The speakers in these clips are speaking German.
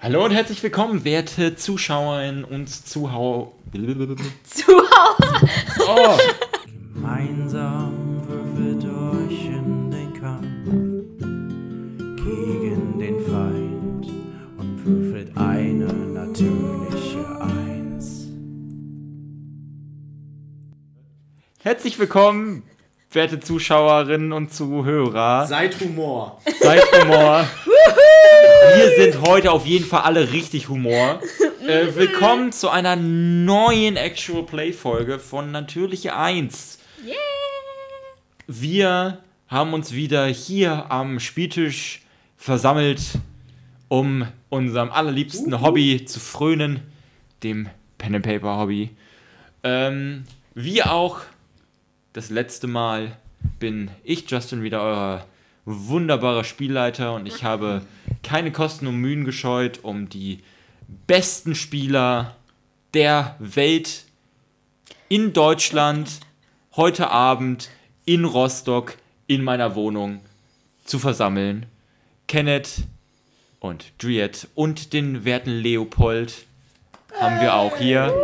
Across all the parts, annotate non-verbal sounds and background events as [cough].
Hallo und herzlich willkommen, werte Zuschauerinnen und Zuhauer. Zuhauer. Oh. Gemeinsam würfelt euch in den Kampf gegen den Feind und würfelt eine natürliche Eins. Herzlich willkommen, werte Zuschauerinnen und Zuhörer. Seid Humor. Seid Humor. Wir sind heute auf jeden Fall alle richtig Humor. Äh, willkommen zu einer neuen Actual Play Folge von Natürliche 1. Wir haben uns wieder hier am Spieltisch versammelt, um unserem allerliebsten Hobby zu frönen, dem Pen and Paper Hobby. Ähm, wie auch das letzte Mal bin ich, Justin, wieder euer wunderbarer Spielleiter und ich habe keine Kosten und Mühen gescheut, um die besten Spieler der Welt in Deutschland heute Abend in Rostock in meiner Wohnung zu versammeln. Kenneth und Driet und den werten Leopold haben wir auch hier.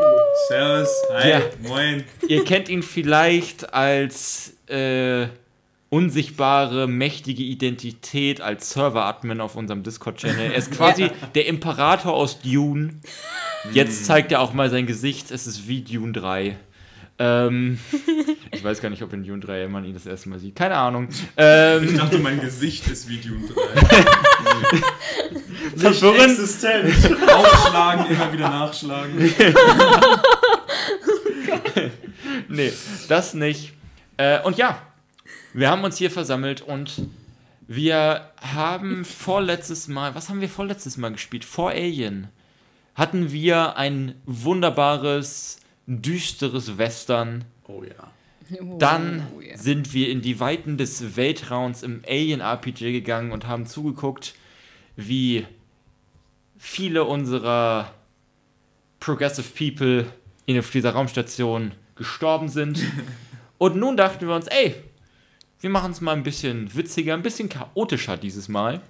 Servus. Hi. Ja. Moin. Ihr kennt ihn vielleicht als äh, unsichtbare, mächtige Identität, als Server-Admin auf unserem Discord-Channel. Er ist quasi der Imperator aus Dune. Jetzt zeigt er auch mal sein Gesicht. Es ist wie Dune 3. Ähm, [laughs] ich weiß gar nicht, ob in Dune 3 man ihn das erste Mal sieht. Keine Ahnung. Ich Ähm, dachte, mein Gesicht ist wie Dune 3. [laughs] verwirrend. existent. Aufschlagen, immer wieder nachschlagen. [laughs] Nee, das nicht. Äh, und ja, wir haben uns hier versammelt und wir haben vorletztes Mal, was haben wir vorletztes Mal gespielt? Vor Alien hatten wir ein wunderbares, düsteres Western. Oh ja. Dann Oh, ja. sind wir in die Weiten des Weltraums im Alien-RPG gegangen und haben zugeguckt, wie viele unserer Progressive People in auf dieser Raumstation gestorben sind. [laughs] Und nun dachten wir uns, ey, wir machen es mal ein bisschen witziger, ein bisschen chaotischer dieses Mal.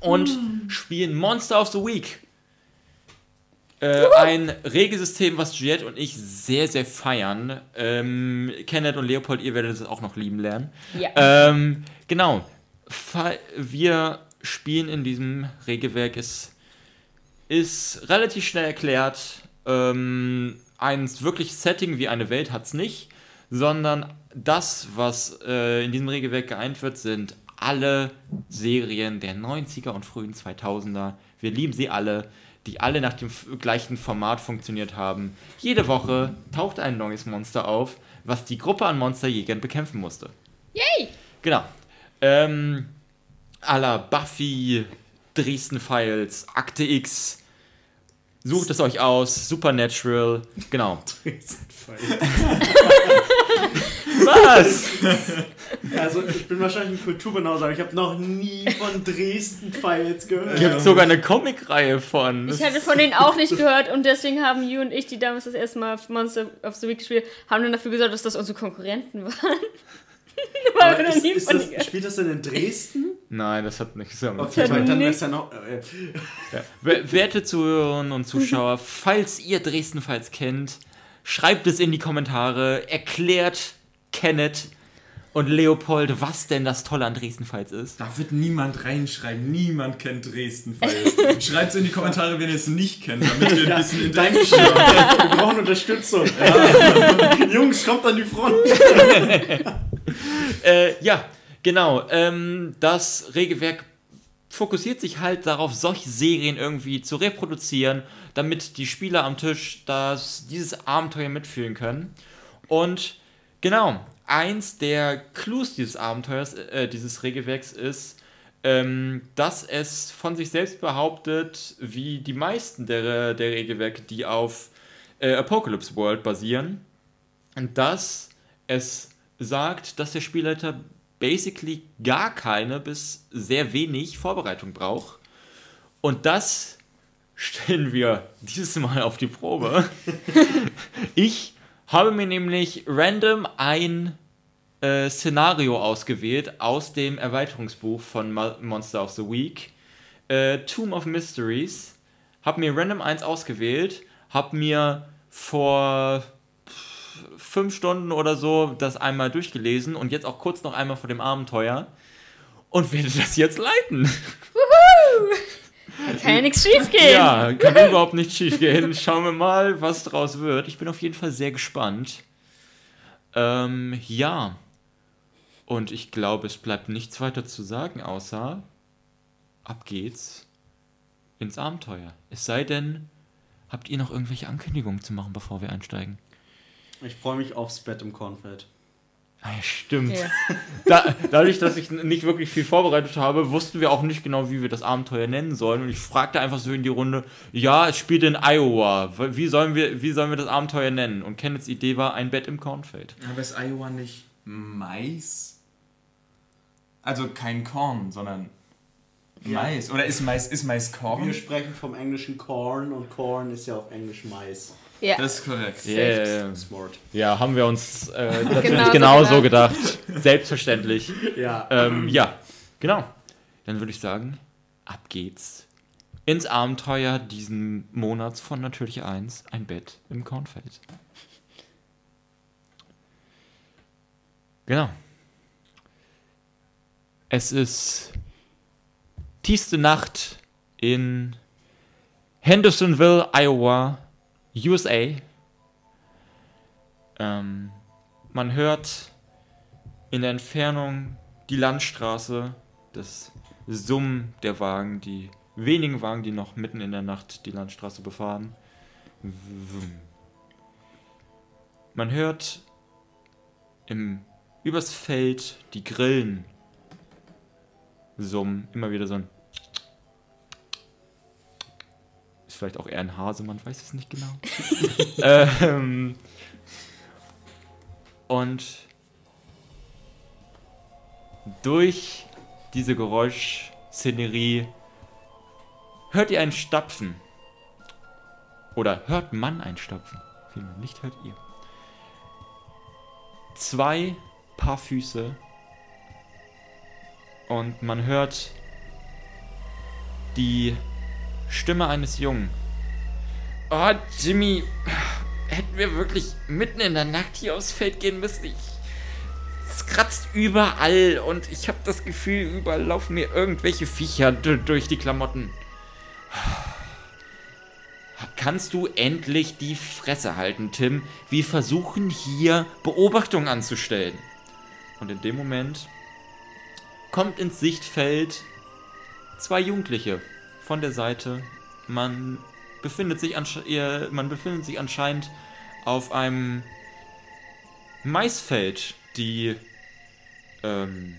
Und spielen Monster of the Week. Äh, ein Regelsystem, was Juliette und ich sehr, sehr feiern. Ähm, Kenneth und Leopold, ihr werdet es auch noch lieben lernen. Ja. Ähm, genau. Wir spielen in diesem Regelwerk. Es ist relativ schnell erklärt. Ähm, ein wirklich Setting wie eine Welt hat es nicht, sondern das, was äh, in diesem Regelwerk geeint wird, sind alle Serien der 90er und frühen 2000er. Wir lieben sie alle, die alle nach dem gleichen Format funktioniert haben. Jede Woche taucht ein neues Monster auf, was die Gruppe an Monsterjägern bekämpfen musste. Yay! Genau. Ähm, à la Buffy, Dresden Files, Akte X. Sucht es euch aus. Supernatural. Genau. [laughs] [laughs] [laughs] Was? [laughs] Also ich bin wahrscheinlich ein Kulturbenauser, aber ich habe noch nie von Dresden Files gehört. Gibt sogar eine Comicreihe von. Ich hatte von denen auch nicht gehört und deswegen haben you und ich, die damals das erste Mal Monster of the Week gespielt, haben dann dafür gesorgt, dass das unsere Konkurrenten waren. [laughs] Weil Aber wir noch ist, nie ist von das, spielt das denn in Dresden? Nein, das hat nichts damit Okay, zu tun. dann nicht. ist ja noch. Äh, Wer- Werte Zuhörerinnen und Zuschauer, falls ihr Dresden Files kennt, schreibt es in die Kommentare, erklärt Kenneth und Leopold, was denn das Tolle an Dresden Files ist. Da wird niemand reinschreiben. Niemand kennt Dresden Files. [laughs] Schreibt in die Kommentare, wenn ihr es nicht kennt, damit wir [laughs] ein bisschen in deinem Dankeschön. Wir brauchen Unterstützung. [laughs] Jungs, kommt an die Front. Äh, ja, genau. Ähm, das Regelwerk fokussiert sich halt darauf, solche Serien irgendwie zu reproduzieren, damit die Spieler am Tisch das, dieses Abenteuer mitfühlen können. Und genau, eins der Clues dieses Abenteuers, äh, dieses Regelwerks ist, ähm, dass es von sich selbst behauptet, wie die meisten der, der Regelwerke, die auf äh, Apocalypse World basieren, dass es sagt, dass der Spielleiter basically gar keine bis sehr wenig Vorbereitung braucht. Und das stellen wir [laughs] dieses Mal auf die Probe. [laughs] ich habe mir nämlich random ein äh, Szenario ausgewählt aus dem Erweiterungsbuch von Mo- Monster of the Week. äh, Tomb of Mysteries, hab mir random eins ausgewählt, hab mir vor fünf Stunden oder so das einmal durchgelesen und jetzt auch kurz noch einmal vor dem Abenteuer und werde das jetzt leiten. Kann ja nichts schief gehen. Ja, kann [laughs] überhaupt nicht schief gehen. Schauen wir mal, was draus wird. Ich bin auf jeden Fall sehr gespannt. Ähm, ja. Und ich glaube, es bleibt nichts weiter zu sagen, außer ab geht's ins Abenteuer. Es sei denn, habt ihr noch irgendwelche Ankündigungen zu machen, bevor wir einsteigen? Ich freue mich aufs Bett im Kornfeld. Ah, ja, stimmt. Okay. [laughs] Da, dadurch, dass ich nicht wirklich viel vorbereitet habe, wussten wir auch nicht genau, wie wir das Abenteuer nennen sollen. Und ich fragte einfach so in die Runde, ja, es spielt in Iowa. Wie sollen wir, wie sollen wir das Abenteuer nennen? Und Kenneths Idee war ein Bett im Kornfeld. Aber ist Iowa nicht Mais? Also kein Korn, sondern Ja. Mais. Oder ist Mais, ist Mais Korn? Wir sprechen vom englischen Corn und Corn ist ja auf Englisch Mais. Ja. Das ist korrekt. Ja. Smart. ja, haben wir uns äh, [laughs] natürlich Genau genau, so so gedacht. Selbstverständlich. Ja. Ähm, ja, genau. Dann würde ich sagen, ab geht's ins Abenteuer diesen Monats von Natürlich 1, ein Bett im Kornfeld. Genau. Es ist tiefste Nacht in Hendersonville, Iowa, USA. Ähm, man hört in der Entfernung die Landstraße, das Summen der Wagen, die wenigen Wagen, die noch mitten in der Nacht die Landstraße befahren. Man hört im übers Feld die Grillen summen, immer wieder so ein vielleicht auch eher ein Hase, man weiß es nicht genau. [laughs] ähm, und durch diese Geräuschszenerie hört ihr ein Stapfen. Oder hört man ein Stapfen. Vielmehr nicht hört ihr. Zwei Paar Füße. Und man hört die Stimme eines Jungen. Oh, Jimmy, hätten wir wirklich mitten in der Nacht hier aufs Feld gehen müssen? Ich, es kratzt überall und ich habe das Gefühl, überall laufen mir irgendwelche Viecher durch die Klamotten. Kannst du endlich die Fresse halten, Tim? Wir versuchen hier Beobachtung anzustellen. Und in dem Moment kommt ins Sichtfeld zwei Jugendliche von der Seite. Man befindet sich, ihr- man befindet sich anscheinend auf einem Maisfeld. Die ähm,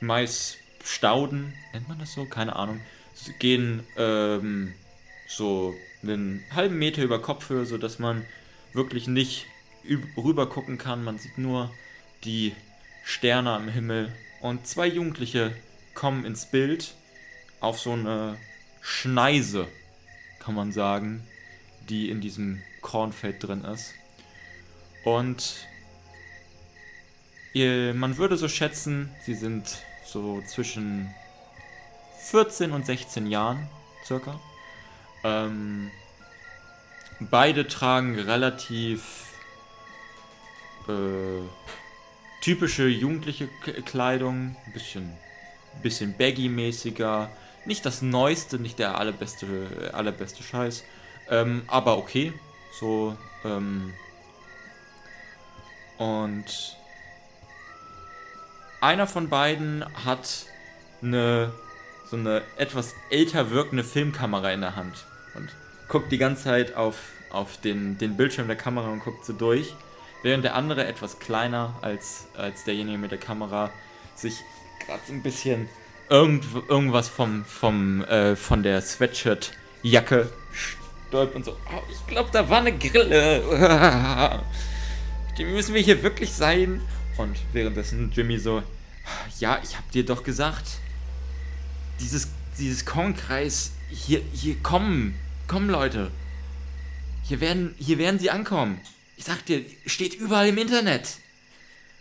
Maisstauden, nennt man das so? Keine Ahnung. Sie gehen ähm, so einen halben Meter über Kopfhöhe, sodass man wirklich nicht üb- rüber gucken kann. Man sieht nur die Sterne am Himmel. Und zwei Jugendliche kommen ins Bild auf so eine Schneise, kann man sagen, die in diesem Kornfeld drin ist. Und ihr, man würde so schätzen, sie sind so zwischen 14 und 16 Jahren circa. Ähm, beide tragen relativ äh, typische jugendliche Kleidung, ein bisschen, bisschen baggy-mäßiger. Nicht das Neueste, nicht der allerbeste, allerbeste Scheiß, ähm, aber okay. So, ähm, und einer von beiden hat eine so eine etwas älter wirkende Filmkamera in der Hand und guckt die ganze Zeit auf, auf den, den Bildschirm der Kamera und guckt so durch, während der andere etwas kleiner als, als derjenige mit der Kamera sich gerade so ein bisschen irgend, irgendwas vom, vom, äh, von der Sweatshirt-Jacke stolpt und so, oh, ich glaube, da war eine Grille. [laughs] Die müssen wir hier wirklich sein. Und währenddessen Jimmy so, ja, ich hab dir doch gesagt, dieses, dieses Kornkreis, hier, hier kommen, kommen Leute. Hier werden, hier werden sie ankommen. Ich sag dir, steht überall im Internet.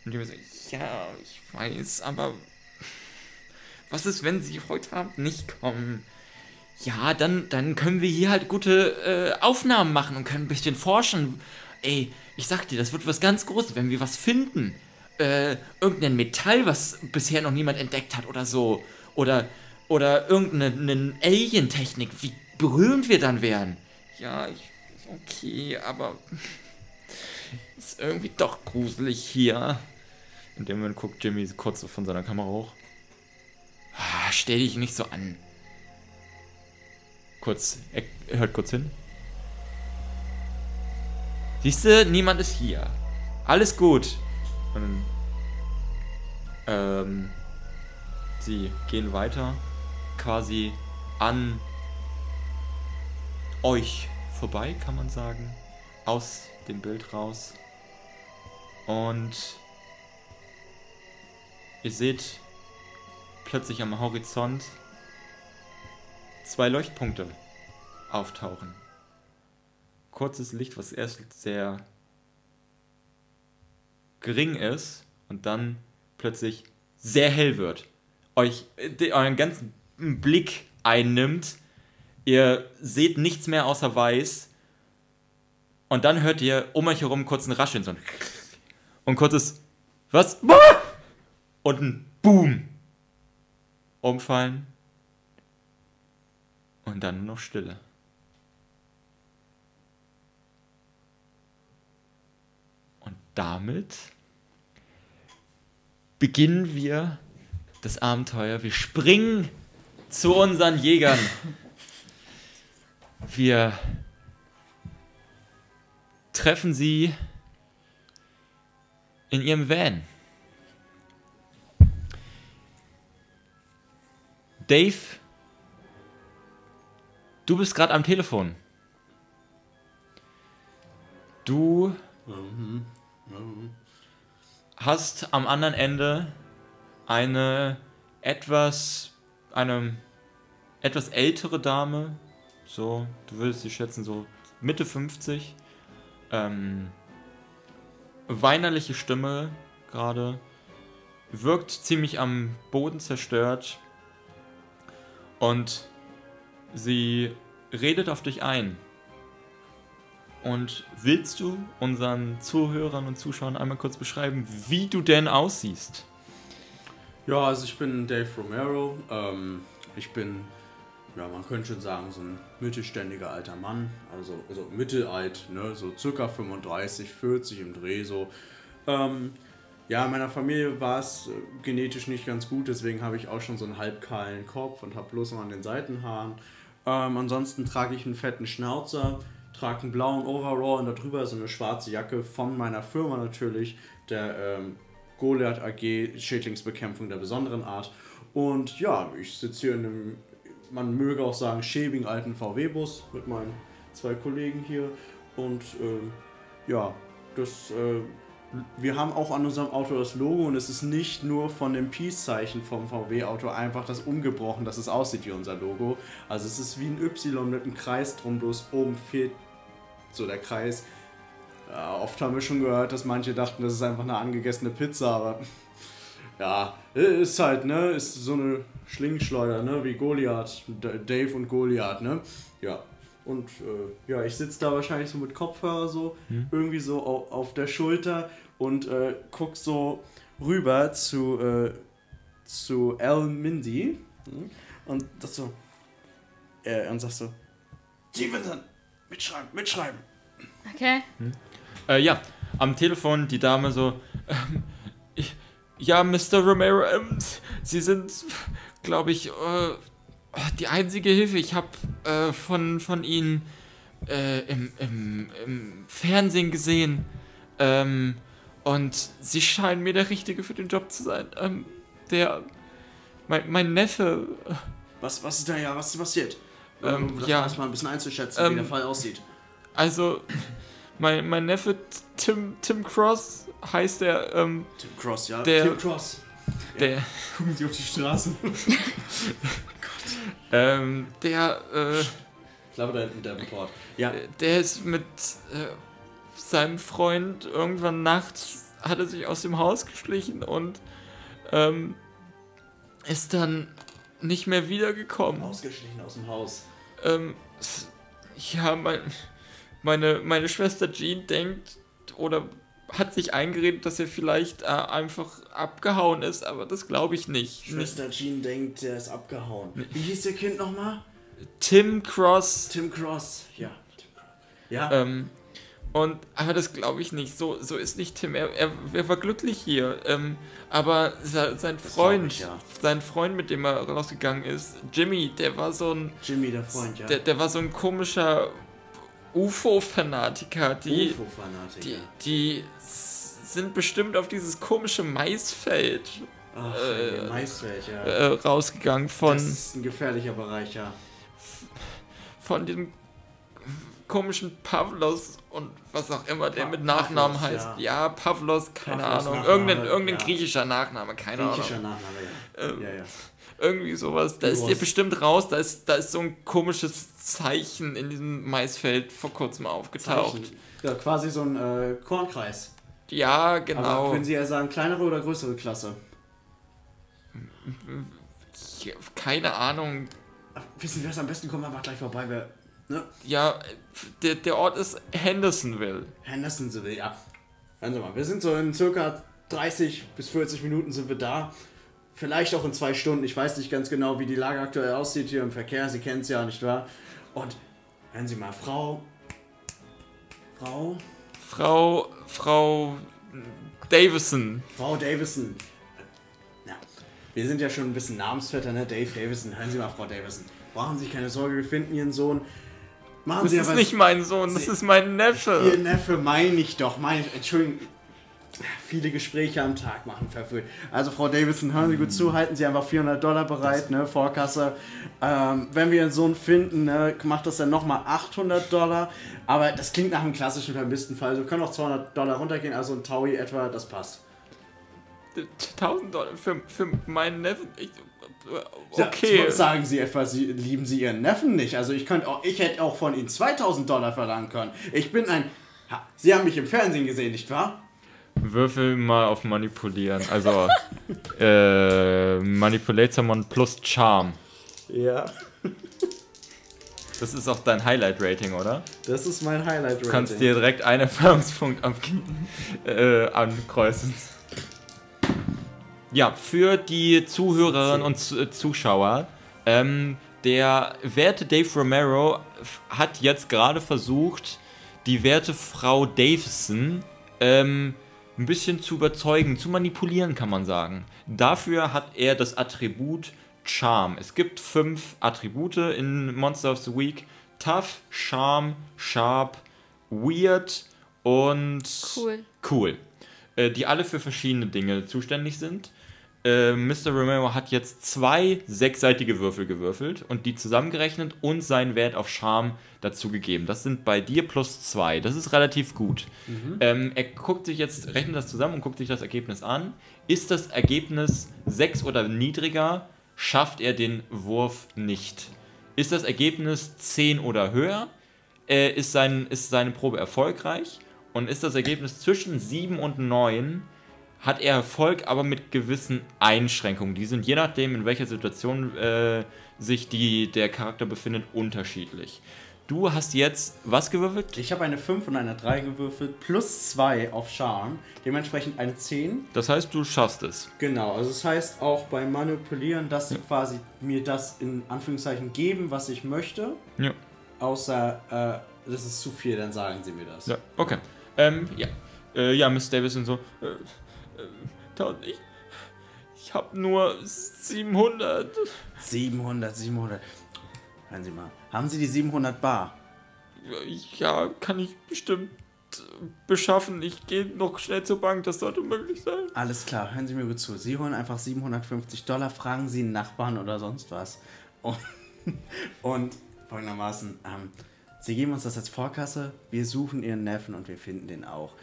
Und Jimmy so, ja, ich weiß, aber was ist, wenn sie heute Abend nicht kommen? ja, dann, dann können wir hier halt gute äh, Aufnahmen machen und können ein bisschen forschen. Ey, ich sag dir, das wird was ganz Großes, wenn wir was finden. Äh, irgendein Metall, was bisher noch niemand entdeckt hat oder so. Oder, oder irgendeine Alien-Technik, wie berühmt wir dann wären. Ja, ich, okay, aber [laughs] ist irgendwie doch gruselig hier. In dem Moment guckt Jimmy kurz von seiner Kamera hoch. Ah, stell dich nicht so an. Kurz, er hört kurz hin. Siehst du, niemand ist hier. Alles gut. Und ähm, sie gehen weiter, quasi an euch vorbei, kann man sagen, aus dem Bild raus. Und ihr seht plötzlich am Horizont zwei Leuchtpunkte auftauchen. Kurzes Licht, was erst sehr gering ist und dann plötzlich sehr hell wird. Euch äh, euren ganzen Blick einnimmt. Ihr seht nichts mehr außer weiß. Und dann hört ihr um euch herum kurz ein Rascheln. So ein [laughs] und kurzes Was? Und ein Boom. Umfallen. Und dann nur noch Stille. Und damit beginnen wir das Abenteuer. Wir springen zu unseren Jägern. Wir treffen sie in ihrem Van. Dave, du bist gerade am Telefon. Du hast am anderen Ende eine etwas, eine etwas ältere Dame, so, du würdest sie schätzen, so Mitte 50, ähm, weinerliche Stimme gerade, wirkt ziemlich am Boden zerstört und sie redet auf dich ein. Und willst du unseren Zuhörern und Zuschauern einmal kurz beschreiben, wie du denn aussiehst? Ja, also ich bin Dave Romero. Ähm, ich bin, ja, man könnte schon sagen, so ein mittelständiger alter Mann. Also, also mittelalt, ne? so circa 35, 40 im Dreh so. Ähm, ja, in meiner Familie war es äh, genetisch nicht ganz gut, deswegen habe ich auch schon so einen halbkahlen Kopf und habe bloß noch an den Seitenhaaren. Ähm, ansonsten trage ich einen fetten Schnauzer, trage einen blauen Overall und darüber so eine schwarze Jacke von meiner Firma natürlich, der ähm, Goliath AG Schädlingsbekämpfung der besonderen Art. Und ja, ich sitze hier in einem, man möge auch sagen, schäbigen alten VW-Bus mit meinen zwei Kollegen hier. Und ähm, ja, das, äh, wir haben auch an unserem Auto das Logo und es ist nicht nur von dem Peace-Zeichen vom VW-Auto einfach das umgebrochen, dass es aussieht wie unser Logo. Also es ist wie ein Y mit einem Kreis drum, bloß oben fehlt so der Kreis. Ja, oft haben wir schon gehört, dass manche dachten, das ist einfach eine angegessene Pizza, aber [laughs] ja, ist halt, ne, ist so eine Schlingenschleuder, ne, wie Goliath, Dave und Goliath, ne, ja. Und äh, ja, ich sitze da wahrscheinlich so mit Kopfhörer so, irgendwie so auf, auf der Schulter und äh, guck so rüber zu, äh, zu Al Mindy ne, und das so, äh, und sag so, Stevenson, mitschreiben, mitschreiben. Okay. Äh, ja, am Telefon die Dame so, ähm, ich, ja, Mr. Romero, ähm, Sie sind, glaube ich, äh, die einzige Hilfe. Ich habe äh, von, von Ihnen äh, im, im, im Fernsehen gesehen ähm, und Sie scheinen mir der Richtige für den Job zu sein. Ähm, der, mein, mein Neffe, Was, was ist da ja, was ist passiert? Ähm, um das ja. erstmal ein bisschen einzuschätzen, Ähm, wie der Fall aussieht. also mein, mein Neffe Tim, Tim Cross heißt er, ähm, Tim Cross, ja. der- Tim Cross. der, Gucken Sie auf die Straße. [laughs] ähm, der, äh, Ich glaube, da hinten Davenport. Ja, der ist mit äh, seinem Freund irgendwann nachts hat er sich aus dem Haus geschlichen und ähm, ist dann nicht mehr wiedergekommen. Ausgeschlichen aus dem Haus. Ähm, ja, mein, meine, meine Schwester Jean denkt oder hat sich eingeredet, dass er vielleicht äh, einfach abgehauen ist, aber das glaube ich nicht. Schwester Jean denkt, der ist abgehauen. Wie hieß ihr Kind nochmal? Tim Cross. Tim Cross. Ja, Tim Cross. Ja, Ähm, und, aber das glaube ich nicht. So, so ist nicht Tim. Er, er, er war glücklich hier. Ähm, aber se- sein Freund, ich, ja. sein Freund, mit dem er rausgegangen ist, Jimmy, der war so ein, Jimmy, der Freund, ja. der, der war so ein komischer UFO-Fanatiker. Die, UFO-Fanatiker. die, die sind bestimmt auf dieses komische Maisfeld Ach, äh, Maisfeld, ja. äh, rausgegangen von, das ist ein gefährlicher Bereich, ja. von diesem komischen Pavlos und was auch immer der Pa- mit Nachnamen Pavlos, heißt. ja. Ja, Pavlos, keine Pavlos Ahnung. Nachname, Irgendein, irgendein ja. griechischer Nachname, keine Griechischer Ahnung. Nachname, ja. Ähm, ja, ja. Irgendwie sowas. Da ist dir bestimmt raus, da ist, da ist so ein komisches Zeichen in diesem Maisfeld vor kurzem aufgetaucht. Zeichen. Ja, quasi so ein äh, Kornkreis. Ja, Aber genau. können Sie ja sagen, kleinere oder größere Klasse? Keine Ahnung. Wissen Sie was, am besten kommen wir einfach gleich vorbei. Wir, ne? Ja, der, der Ort ist Hendersonville. Hendersonville, ja. Hören Sie mal, wir sind so in circa 30 bis 40 Minuten sind wir da. Vielleicht auch in zwei Stunden. Ich weiß nicht ganz genau, wie die Lage aktuell aussieht hier im Verkehr. Sie kennen es ja, nicht wahr? Und hören Sie mal, Frau. Frau. Frau, Frau Davison. Frau Davison. Ja, wir sind ja schon ein bisschen Namensvetter, ne? Dave Davison. Hören Sie mal, Frau Davison. Brauchen Sie keine Sorge, wir finden Ihren Sohn. Machen Das Sie ist aber- nicht mein Sohn, das Sie- ist mein Ihr Neffe. Neffe meine ich doch, meine ich. Entschuldigung. Viele Gespräche am Tag machen verführt. Also Frau Davidson, hören Sie gut zu, halten Sie einfach 400 Dollar bereit, ne, Vorkasse. Ähm, wenn wir Ihren Sohn finden, ne, macht das dann nochmal 800 Dollar. Aber das klingt nach einem klassischen vermissten Fall. Also wir können auch 200 Dollar runtergehen, also ein Taui etwa, das passt. 1000 Dollar für, für meinen Neffen. Ich, Ja, okay. sagen Sie etwa, Sie lieben Sie Ihren Neffen nicht. Also ich könnte auch, ich hätte auch von Ihnen 2000 Dollar verlangen können. Ich bin ein. Ha, Sie haben mich im Fernsehen gesehen, nicht wahr? Würfel mal auf Manipulieren. Also, [laughs] äh, Manipulate someone plus Charm. Ja. Das ist auch dein Highlight-Rating, oder? Das ist mein Highlight. Du kannst dir direkt einen Erfahrungspunkt am, äh, ankreuzen. Ja, für die Zuhörerinnen und Zu- Zuschauer, ähm, der werte Dave Romero hat jetzt gerade versucht, die werte Frau Davison ähm, ein bisschen zu überzeugen, zu manipulieren, kann man sagen. Dafür hat er das Attribut Charm. Es gibt fünf Attribute in Monster of the Week. Tough, Charm, Sharp, Weird und Cool. cool. Äh, die alle für verschiedene Dinge zuständig sind. Äh, Mr. Romero hat jetzt zwei sechsseitige Würfel gewürfelt und die zusammengerechnet und seinen Wert auf Charme dazu gegeben. Das sind bei dir plus zwei. Das ist relativ gut. Ähm, er guckt sich jetzt, rechnet das zusammen und guckt sich das Ergebnis an. Ist das Ergebnis 6 oder niedriger, schafft er den Wurf nicht. Ist das Ergebnis 10 oder höher, äh, ist, sein, ist seine Probe erfolgreich. Und ist das Ergebnis zwischen 7 und 9, hat er Erfolg, aber mit gewissen Einschränkungen. Die sind je nachdem, in welcher Situation äh, sich die, der Charakter befindet, unterschiedlich. Du hast jetzt was gewürfelt? Ich habe eine 5 und eine 3 gewürfelt, plus 2 auf Charme, dementsprechend eine 10. Das heißt, du schaffst es. Genau, also das heißt auch beim Manipulieren, dass sie quasi mir das in Anführungszeichen geben, was ich möchte. Ja. Außer, äh, das ist zu viel, dann sagen sie mir das. Ja, okay. Ähm, ja. Äh, ja, Miss Davison so. Äh, ich, ich habe nur 700. 700, 700. Hören Sie mal, haben Sie die 700 Bar? Ja, kann ich bestimmt äh, beschaffen. Ich gehe noch schnell zur Bank, das sollte möglich sein. Alles klar, hören Sie mir gut zu. Sie holen einfach 750 Dollar, fragen Sie einen Nachbarn oder sonst was. Und, [laughs] und folgendermaßen, ähm, Sie geben uns das als Vorkasse, wir suchen Ihren Neffen und wir finden den auch.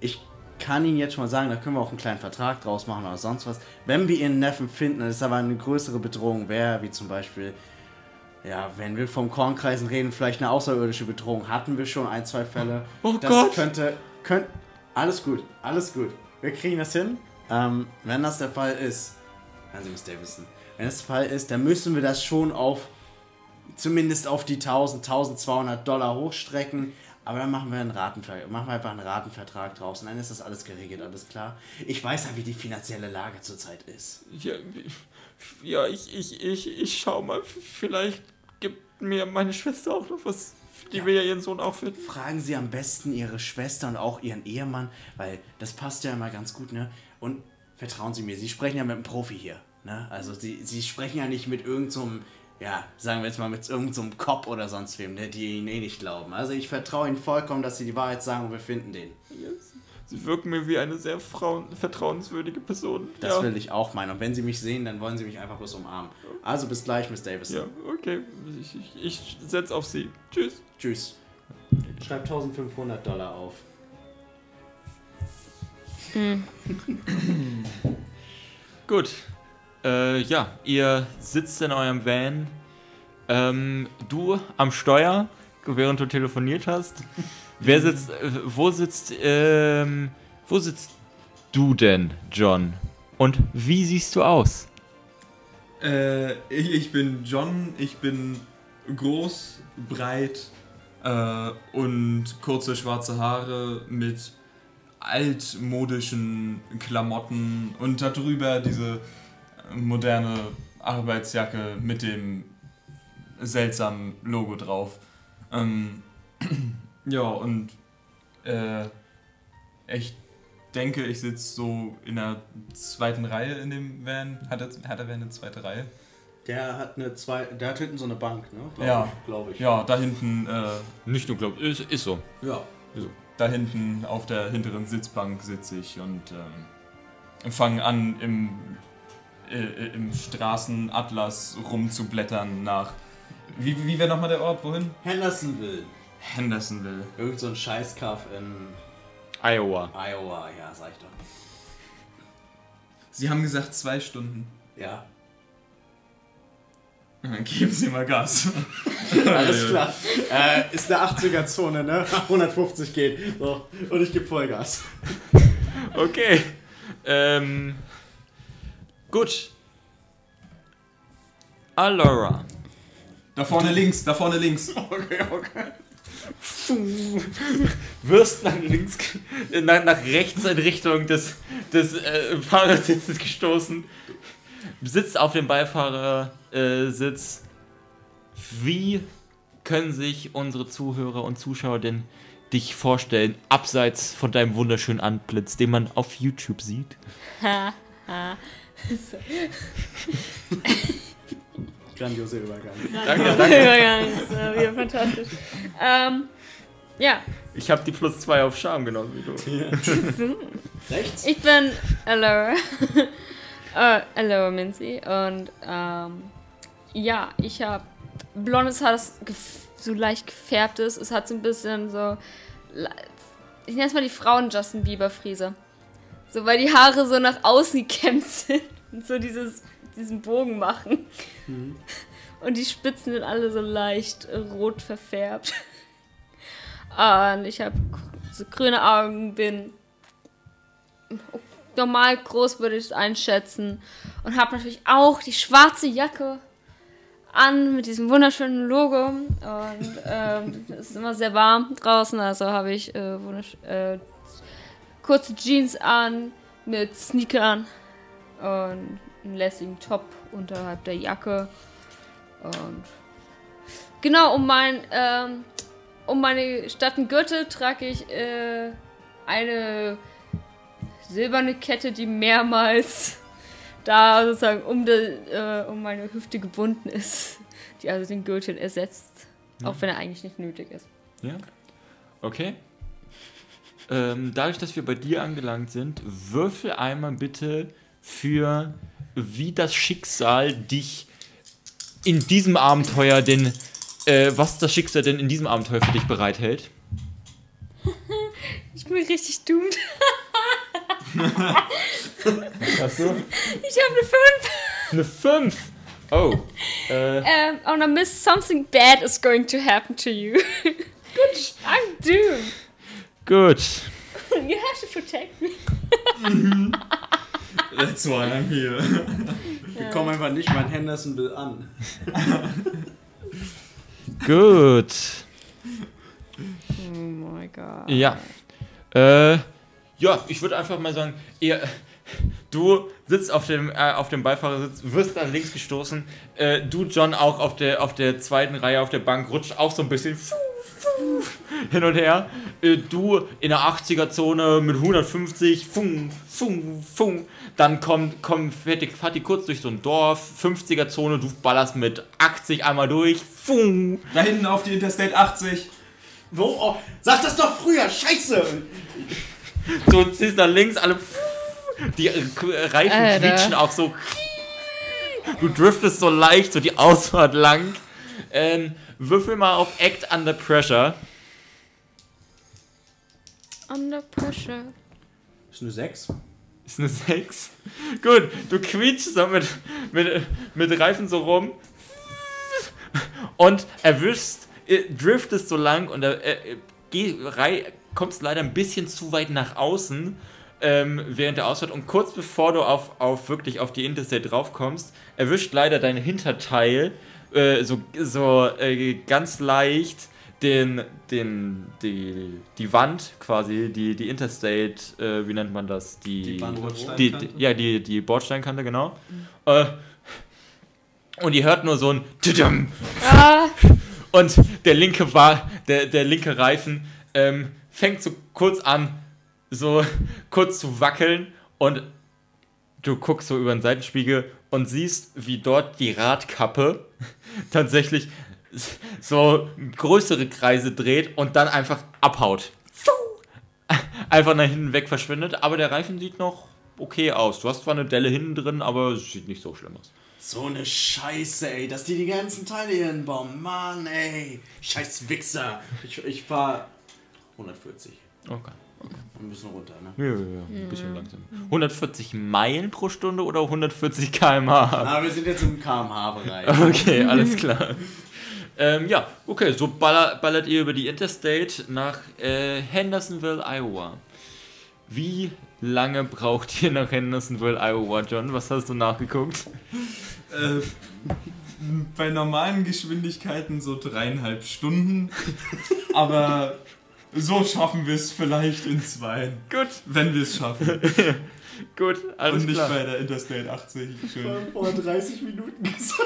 Ich kann Ihnen jetzt schon mal sagen, da können wir auch einen kleinen Vertrag draus machen oder sonst was. Wenn wir Ihren Neffen finden, das ist aber eine größere Bedrohung wäre, wie zum Beispiel, ja, wenn wir vom Kornkreisen reden, vielleicht eine außerirdische Bedrohung. Hatten wir schon ein, zwei Fälle. Oh das Gott. könnte, könnt, alles gut, alles gut. Wir kriegen das hin. Ähm, wenn das der Fall ist, Sie, Miss Davison, wenn das der Fall ist, dann müssen wir das schon auf zumindest auf die 1000, 1200 Dollar hochstrecken. Aber dann machen wir einen Ratenver machen wir einfach einen Ratenvertrag draus und dann ist das alles geregelt, alles klar. Ich weiß ja, wie die finanzielle Lage zurzeit ist. Ja, ja ich, ich, ich, ich schau mal. Vielleicht gibt mir meine Schwester auch noch was. Die will ja ihren Sohn auch finden. Fragen Sie am besten Ihre Schwester und auch Ihren Ehemann, weil das passt ja immer ganz gut, ne? Und vertrauen Sie mir, Sie sprechen ja mit einem Profi hier, ne? Also Sie, Sie sprechen ja nicht mit irgendeinem, so ja, sagen wir jetzt mal mit irgendeinem so Cop oder sonst wem, ne, die Ihnen eh nicht glauben. Also ich vertraue Ihnen vollkommen, dass Sie die Wahrheit sagen und wir finden den. Sie wirken mir wie eine sehr frauen vertrauenswürdige Person. Das ja. will ich auch meinen. Und wenn Sie mich sehen, dann wollen Sie mich einfach bloß umarmen. Also bis gleich, Miss Davis. Ja, okay. Ich, ich, ich setz auf Sie. Tschüss. Tschüss. Schreib 1500 Dollar auf. Gut. Äh, ja, ihr sitzt in eurem Van. Ähm, du am Steuer, während du telefoniert hast. Wer sitzt, äh, wo sitzt, ähm, wo sitzt du denn, John? Und wie siehst du aus? Äh, ich, ich bin John, ich bin groß, breit äh, und kurze schwarze Haare mit altmodischen Klamotten und darüber diese moderne Arbeitsjacke mit dem seltsamen Logo drauf. Ähm, [clears throat] ja, und äh, ich denke, ich sitze so in der zweiten Reihe in dem Van. Hat der, hat der Van eine zweite Reihe? Der hat eine zwei, der hat hinten so eine Bank, ne? Glaub Ja. glaube ich. Ja, da hinten, äh, Nicht nur glaubt, ist, ist so. Ja. da hinten auf der hinteren Sitzbank sitze ich und ähm, fange an im, äh, im Straßenatlas rumzublättern nach. Wie, wie wäre nochmal der Ort? Wohin? Hendersonville. Hendersonville. Irgend so ein Scheißkaff in Iowa. Iowa, ja, sag ich doch. Sie haben gesagt zwei Stunden. Ja. [laughs] Dann geben Sie mal Gas. [laughs] Alles klar. Äh, ist eine 80er-Zone, ne? [laughs] 150 geht. So. Und ich gebe Vollgas. Okay. Ähm, gut. Alora. Da vorne links, da vorne links. [laughs] Okay, okay. [laughs] wirst nach links, nach, nach rechts in Richtung des, des äh, Fahrersitzes gestoßen, sitzt auf dem Beifahrersitz. Sitz. Wie können sich unsere Zuhörer und Zuschauer denn dich vorstellen, abseits von deinem wunderschönen Antlitz, den man auf YouTube sieht? [laughs] Grandioser Übergang. Danke, Übergang ist äh, wieder fantastisch. Ähm, ja, Ich habe die plus zwei auf Charme genauso wie du. [laughs] Rechts? ich bin Alora. [laughs] äh, Alora Minzy. Und ähm, ja, ich habe blondes Haar, das so leicht gefärbt ist. Es hat so ein bisschen so. Ich nenne es mal die Frauen-Justin Bieber-Friese. So, weil die Haare so nach außen [laughs] gekämmt sind und so dieses, diesen Bogen machen. Und die Spitzen sind alle so leicht rot verfärbt. [laughs] Und ich habe so grüne Augen, bin normal groß, würde ich es einschätzen. Und habe natürlich auch die schwarze Jacke an mit diesem wunderschönen Logo. Und ähm, [laughs] es ist immer sehr warm draußen, also habe ich äh, äh, kurze Jeans an mit Sneakern und einen lässigen Top unterhalb der Jacke. Und genau, um mein ähm, um meine statt einen Gürtel trage ich äh, eine silberne Kette, die mehrmals [laughs] da sozusagen um, de, äh, um meine Hüfte gebunden ist, die also den Gürtel ersetzt, auch wenn er eigentlich nicht nötig ist. Ja. Okay. Ähm, dadurch, dass wir bei dir angelangt sind, würfel einmal bitte für wie das Schicksal dich in diesem Abenteuer denn, äh, was das Schicksal denn in diesem Abenteuer für dich bereithält. [laughs] Ich bin richtig doomed. Hast du? Ich habe eine 5. Eine 5. Oh. Äh, Um, oh no, Miss, something bad is going to happen to you. Good. I'm doomed. Gut. [laughs] You have to protect me. [laughs] That's why I'm here. [laughs] Wir kommen einfach nicht mal in Hendersonville an. Gut. Oh mein Gott. Ja. Äh, ja, ich würde einfach mal sagen, ihr, du sitzt auf dem, äh, auf dem Beifahrersitz, wirst dann links gestoßen. Äh, du, John, auch auf der, auf der zweiten Reihe auf der Bank, rutscht auch so ein bisschen hin und her. Äh, du in der 80er-Zone mit 150, fung, fung, fung. Dann kommt, kommt fährt, die, fährt die kurz durch so ein Dorf, 50er-Zone, du ballerst mit 80 einmal durch, fung. Da hinten auf die Interstate 80. Wo? Oh, sag das doch früher, scheiße! So, ziehst nach links, alle. Die äh, Reifen Alter. quietschen auch so. Du driftest so leicht, so die Ausfahrt lang. Ähm, würfel mal auf Act Under Pressure. Under pressure. Ist eine 6. Ist eine 6. Gut, du quietschst so mit, mit, mit Reifen so rum. Und erwischst, äh, driftest so lang und äh, äh, geh, rei, kommst leider ein bisschen zu weit nach außen ähm, während der Ausfahrt. Und kurz bevor du auf, auf wirklich auf die Interstate draufkommst, erwischt leider dein Hinterteil äh, so, so äh, ganz leicht den, den, die, die Wand quasi, die, die Interstate, äh, wie nennt man das? Die, Die die, die, ja, die, die Bordsteinkante, genau. Äh, und ihr hört nur so ein. Ah, und der linke war der, der linke Reifen ähm, fängt so kurz an, so [laughs] kurz zu wackeln und du guckst so über den Seitenspiegel und siehst, wie dort die Radkappe [laughs] tatsächlich so größere Kreise dreht und dann einfach abhaut. [laughs] Einfach nach hinten weg verschwindet, aber der Reifen sieht noch okay aus. Du hast zwar eine Delle hinten drin, aber es sieht nicht so schlimm aus. So eine Scheiße, ey, dass die die ganzen Teile hier hinbauen. Mann, ey. Scheiß Wichser. Ich, ich fahr 140. Okay. Ein bisschen runter, ne? Ja, ja, ja, ein bisschen langsam. 140 Meilen pro Stunde oder 140 km/h? Na, wir sind jetzt im kmh-Bereich. [laughs] Okay, alles klar. ähm, ja, okay, so baller, ballert ihr über die Interstate nach äh, Hendersonville, Iowa. Wie lange braucht ihr nach Hendersonville, Iowa, John? Was hast du nachgeguckt? Äh, bei normalen Geschwindigkeiten so dreieinhalb Stunden. Aber so schaffen wir es vielleicht in zwei. Gut, Wenn wir es schaffen. [laughs] gut, alles Und nicht klar. bei der Interstate 80. Schön. Vor 30 Minuten gesagt.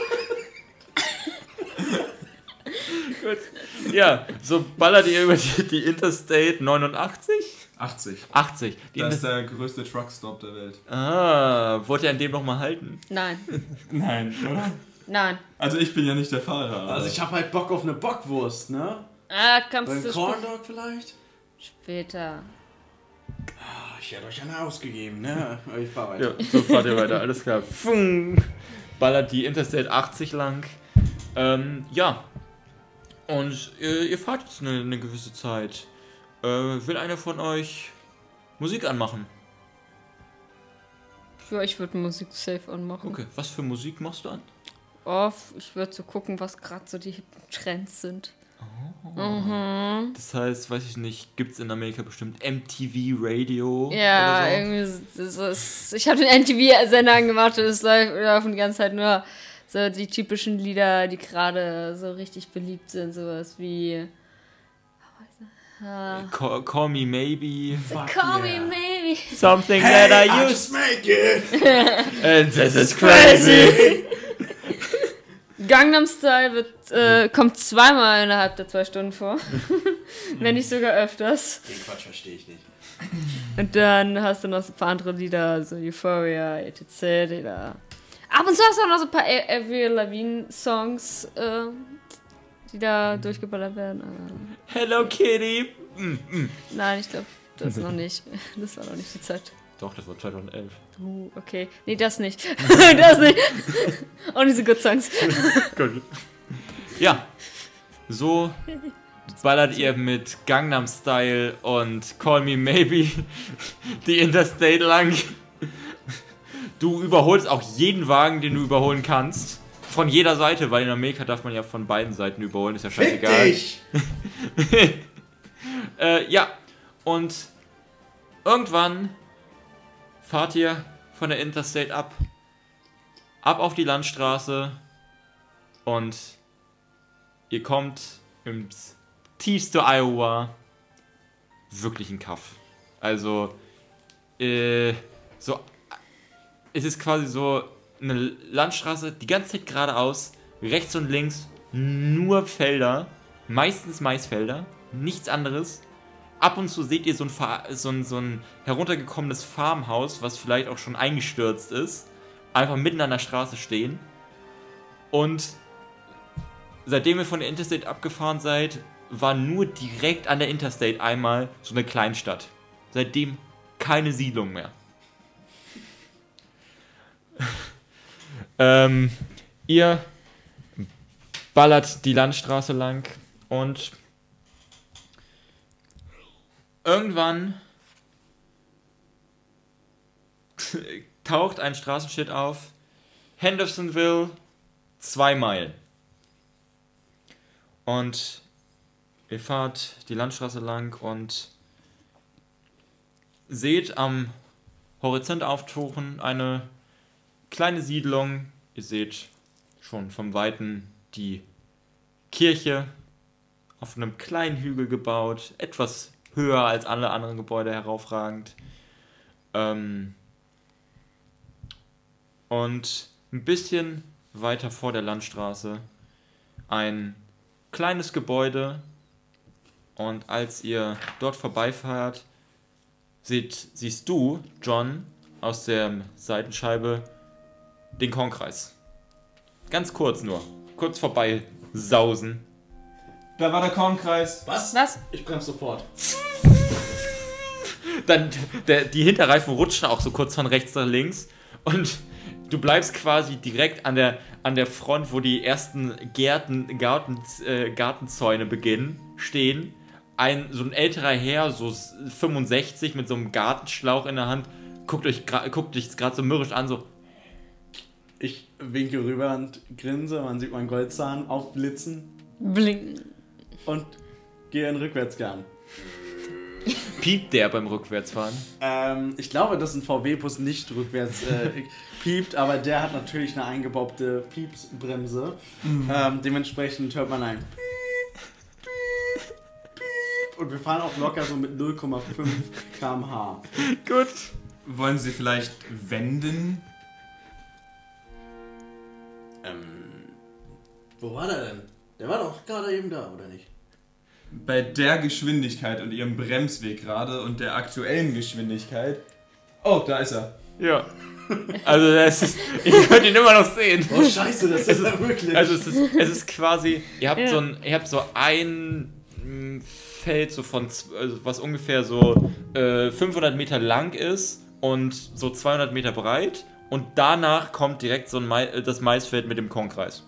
Gut. Ja, so ballert ihr über die, die Interstate 89? 80. 80. Die Das ist der größte Truckstop der Welt. ah, wollt ihr an dem nochmal halten? nein. [laughs] Nein, oder? Nein. Also ich bin ja nicht der Fahrer. Also ich hab halt Bock auf eine Bockwurst, ne? Ah, Beim kannst du Corn Dog vielleicht? später. Ah, Ich hätte euch eine ausgegeben, ne? Aber Ich fahr Ja, weiter. so fahrt ihr weiter, alles klar. Fung, ballert die Interstate 80 lang. Ähm, ja. Und ihr, ihr fahrt jetzt eine, eine gewisse Zeit. Äh, will einer von euch Musik anmachen? Ja, ich würde Musik safe anmachen. Okay, was für Musik machst du an? Oh, ich würde so gucken, was gerade so die Trends sind. Das heißt, weiß ich nicht, gibt es in Amerika bestimmt MTV Radio? Ja, oder so? irgendwie. Das ist, ich habe den MTV-Sender angemacht und es läuft laufen die ganze Zeit nur so die typischen Lieder, die gerade so richtig beliebt sind. Sowas wie. Uh, Call, call Me Maybe. Call me maybe. Something Hey, that I I used. just make it! [laughs] And this is crazy. [laughs] Gangnam Style wird, äh, kommt zweimal innerhalb der zwei Stunden vor. [laughs] [laughs] Wenn nicht sogar öfters. Den Quatsch verstehe ich nicht. Und dann hast du noch so ein paar andere Lieder, so Euphoria, etc. Lieder. Ab und zu hast du auch noch so ein paar Avril Lavigne Songs, äh, die da durchgeballert werden. Hello Kitty. Mm, mm. Nein, ich glaube, das noch nicht. [laughs] Das war noch nicht die Zeit. Doch, das war 2011. Uh, okay. Nee, das nicht. [laughs] das nicht. [laughs] Und diese Good Songs. [laughs] Gut. Ja, so ballert ihr mit Gangnam Style und Call Me Maybe die Interstate lang. Du überholst auch jeden Wagen, den du überholen kannst. Von jeder Seite, weil in Amerika darf man ja von beiden Seiten überholen, ist ja Fick scheißegal. dich! Äh, ja, und irgendwann fahrt ihr von der Interstate ab, ab auf die Landstraße und ihr kommt ins tiefste Iowa wirklich ein Kaff. Also, äh, so, es ist quasi so eine Landstraße, die ganze Zeit geradeaus, rechts und links nur Felder, meistens Maisfelder, nichts anderes. Ab und zu seht ihr so ein, so ein, so ein heruntergekommenes Farmhaus, was vielleicht auch schon eingestürzt ist, einfach mitten an der Straße stehen. Und seitdem ihr von der Interstate abgefahren seid, war nur direkt an der Interstate einmal so eine Kleinstadt. Seitdem keine Siedlung mehr. [laughs] ähm, ihr ballert die Landstraße lang und irgendwann [laughs] taucht ein Straßenschild auf. Hendersonville, zwei Meilen. Und ihr fahrt die Landstraße lang und seht am Horizont auftauchen eine kleine Siedlung. Ihr seht schon vom Weiten die Kirche auf einem kleinen Hügel gebaut, etwas höher als alle anderen Gebäude heraufragend. Ähm und ein bisschen weiter vor der Landstraße ein kleines Gebäude. Und als ihr dort vorbeifahrt, seht, siehst du, John, aus der Seitenscheibe den Kornkreis. Ganz kurz nur. Kurz vorbei sausen. Da war der Kornkreis. Was? Was? Ich bremse sofort. Dann der, die Hinterreifen rutschen auch so kurz von rechts nach links und du bleibst quasi direkt an der, an der Front, wo die ersten Gärten, Garten, äh, Gartenzäune beginnen, stehen. Ein, so ein älterer Herr, so 65 mit so einem Gartenschlauch in der Hand, guckt euch, guckt dich gerade so mürrisch an, so, Ich winke rüber und grinse, man sieht meinen Goldzahn aufblitzen Bling. und gehe in Rückwärtsgang. [laughs] piept der beim Rückwärtsfahren. Ähm, ich glaube, dass ein VW-Bus nicht rückwärts äh, [laughs] piept, aber der hat natürlich eine eingebaute Piepsbremse. Ähm, dementsprechend hört man ein Piep, Piep, Piep und wir fahren auch locker so mit 0,5 km/h. Gut. Wollen Sie vielleicht wenden? Ähm, wo war der denn? Der war doch gerade eben da, oder nicht? Bei der Geschwindigkeit und Ihrem Bremsweg gerade und der aktuellen Geschwindigkeit. Oh, da ist er. Ja. Also das ist, ihr könnt ihn immer noch sehen. Oh scheiße, das ist wirklich. Also es ist, es ist quasi, ihr habt Ja. so ein, ihr habt so ein mm, Feld so von, also was ungefähr so äh, 500 Meter lang ist und so 200 Meter breit und danach kommt direkt so ein Mai, äh, das Maisfeld mit dem Kornkreis.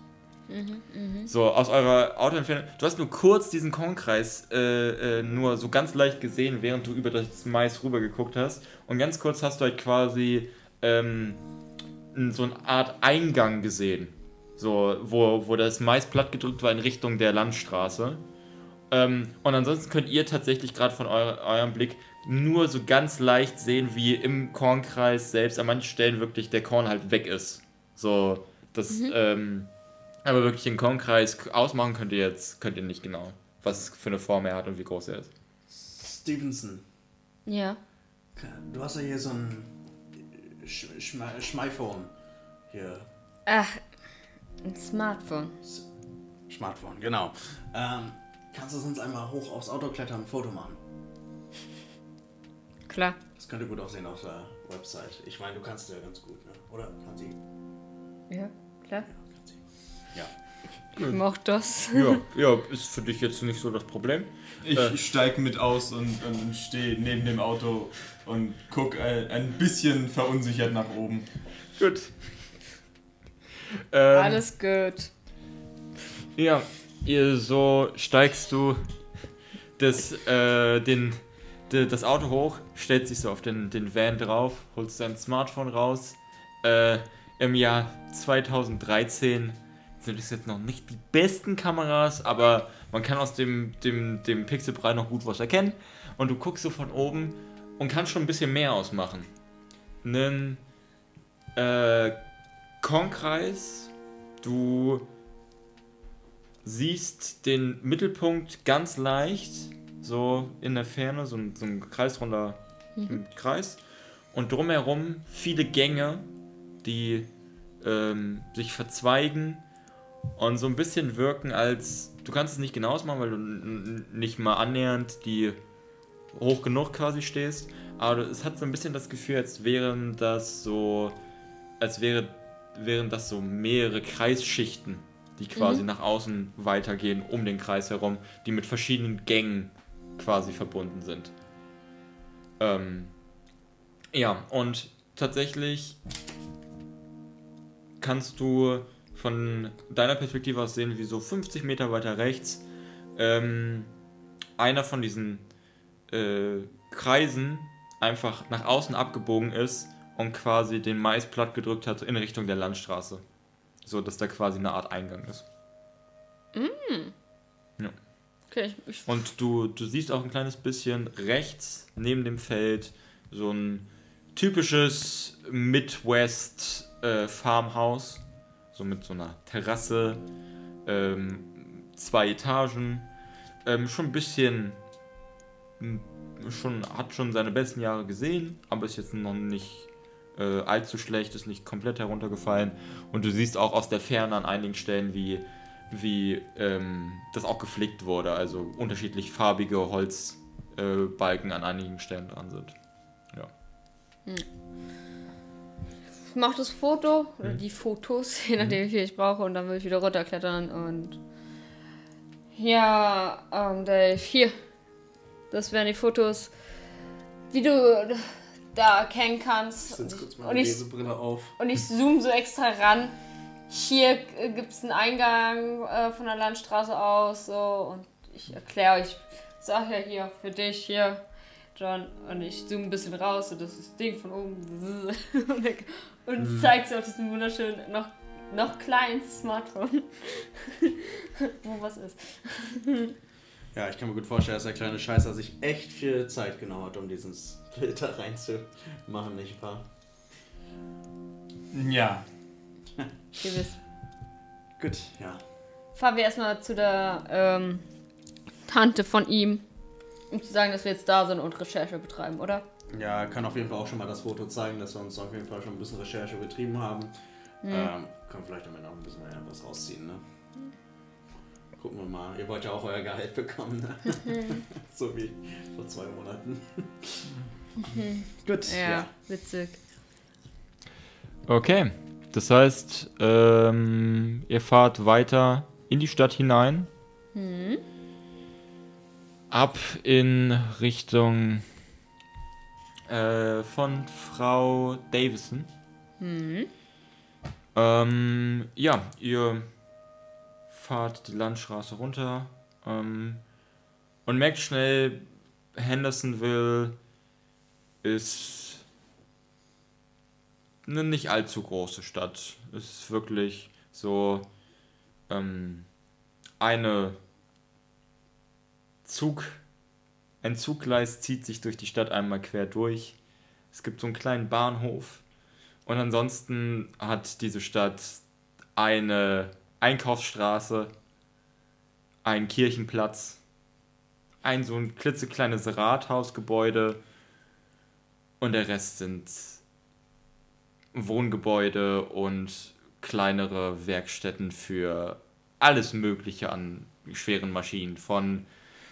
So aus eurer Autoentfernung. Du hast nur kurz diesen Kornkreis äh, äh, nur so ganz leicht gesehen, während du über das Mais rüber geguckt hast. Und ganz kurz hast du halt quasi ähm, so eine Art Eingang gesehen. So, wo, wo das Mais platt gedrückt war in Richtung der Landstraße. Ähm, und ansonsten könnt ihr tatsächlich gerade von euer, eurem Blick nur so ganz leicht sehen, wie im Kornkreis selbst an manchen Stellen wirklich der Korn halt weg ist. So, das, ähm, aber wirklich den Kornkreis ausmachen könnt ihr jetzt, könnt ihr nicht genau, was für eine Form er hat und wie groß er ist. Stevenson, Ja. du hast ja hier so ein Sch Schme Schmeiphone. Hier, Ach, ein Smartphone. Smartphone, genau. Ähm, kannst du sonst einmal hoch aufs Auto klettern und ein Foto machen? Klar. Das könnte gut aussehen auf der Website. Ich meine, du kannst ja ganz gut, ne? Oder? Kann sie? Ja, klar. Ja. Ja. Ich mochte das. Ja, [laughs] ja, ist für dich jetzt nicht so das Problem. Ich Äh. steige mit aus und, und stehe neben dem Auto und gucke ein, ein bisschen verunsichert nach oben. Gut. Ähm, Alles gut. Ja, ihr so steigst du das, äh, den, de, das Auto hoch, stellst dich so auf den, den Van drauf, holst dein Smartphone raus. Äh, Im Jahr 2013 sind es jetzt noch nicht die besten Kameras, aber man kann aus dem, dem, dem Pixelbrei noch gut was erkennen. Und du guckst so von oben und kannst schon ein bisschen mehr ausmachen. Einen Äh, Kornkreis, du siehst den Mittelpunkt ganz leicht, so in der Ferne, so ein, so ein kreisrunder Kreis. Und drumherum viele Gänge, die ähm, sich verzweigen und so ein bisschen wirken als, du kannst es nicht genau ausmachen, weil du nicht mal annähernd die hoch genug quasi stehst, aber es hat so ein bisschen das Gefühl, als wären das so, als wäre, wären das so mehrere Kreisschichten, die quasi nach außen weitergehen um den Kreis herum, die mit verschiedenen Gängen quasi verbunden sind. Ähm, ja, und tatsächlich kannst du von deiner Perspektive aus sehen, wie so 50 Meter weiter rechts ähm, einer von diesen äh, Kreisen einfach nach außen abgebogen ist und quasi den Mais platt gedrückt hat in Richtung der Landstraße. So, dass da quasi eine Art Eingang ist. Okay, ich, ich Und du, du siehst auch ein kleines bisschen rechts neben dem Feld so ein typisches Midwest äh, Farmhaus. So mit so einer Terrasse, ähm, zwei Etagen. Ähm, schon ein bisschen. Schon, hat schon seine besten Jahre gesehen, aber ist jetzt noch nicht äh, allzu schlecht, ist nicht komplett heruntergefallen. Und du siehst auch aus der Ferne an einigen Stellen, wie wie ähm, das auch gepflegt wurde. Also unterschiedlich farbige Holzbalken äh, an einigen Stellen dran sind. Ja. Mach das Foto oder die Fotos, [laughs] je nachdem wie viel ich brauche, und dann will ich wieder runterklettern und. Ja, ähm, Dave, hier. Das wären die Fotos, die du da erkennen kannst. Setz Und kurz ich, meine und ich, Lesebrille auf. und ich zoome so extra ran. Hier gibt es einen Eingang äh, von der Landstraße aus, so, und ich erkläre euch, sag ja hier für dich hier, John, und ich zoome ein bisschen raus, so das ist das Ding von oben [laughs] und, ich- und zeig's auf diesem wunderschönen, noch, noch kleinen Smartphone, [laughs] wo was ist. Ja, ich kann mir gut vorstellen, dass der kleine Scheißer sich echt viel Zeit genommen hat, um dieses Bild da reinzumachen, nicht wahr? Ja. Gewiss. Gut, ja. Fahren wir erstmal zu der ähm, Tante von ihm, um zu sagen, dass wir jetzt da sind und Recherche betreiben, oder? Ja, kann auf jeden Fall auch schon mal das Foto zeigen, dass wir uns auf jeden Fall schon ein bisschen Recherche betrieben haben. Ähm, kann vielleicht am Ende auch ein bisschen mehr was rausziehen, ne? Gucken wir mal. Ihr wollt ja auch euer Gehalt bekommen, ne? [laughs] so wie vor zwei Monaten. Gut, ja. witzig. Okay. Das heißt, ähm, ihr fahrt weiter in die Stadt hinein. Ab in Richtung äh, von Frau Davison. Ähm, ja, ihr fahrt die Landstraße runter ähm, und merkt schnell, Hendersonville ist eine nicht allzu große Stadt. Es ist wirklich so ähm, eine Zug, ein Zuggleis zieht sich durch die Stadt einmal quer durch. Es gibt so einen kleinen Bahnhof und ansonsten hat diese Stadt eine Einkaufsstraße, einen Kirchenplatz, ein so ein klitzekleines Rathausgebäude und der Rest sind Wohngebäude und kleinere Werkstätten für alles Mögliche an schweren Maschinen. Von,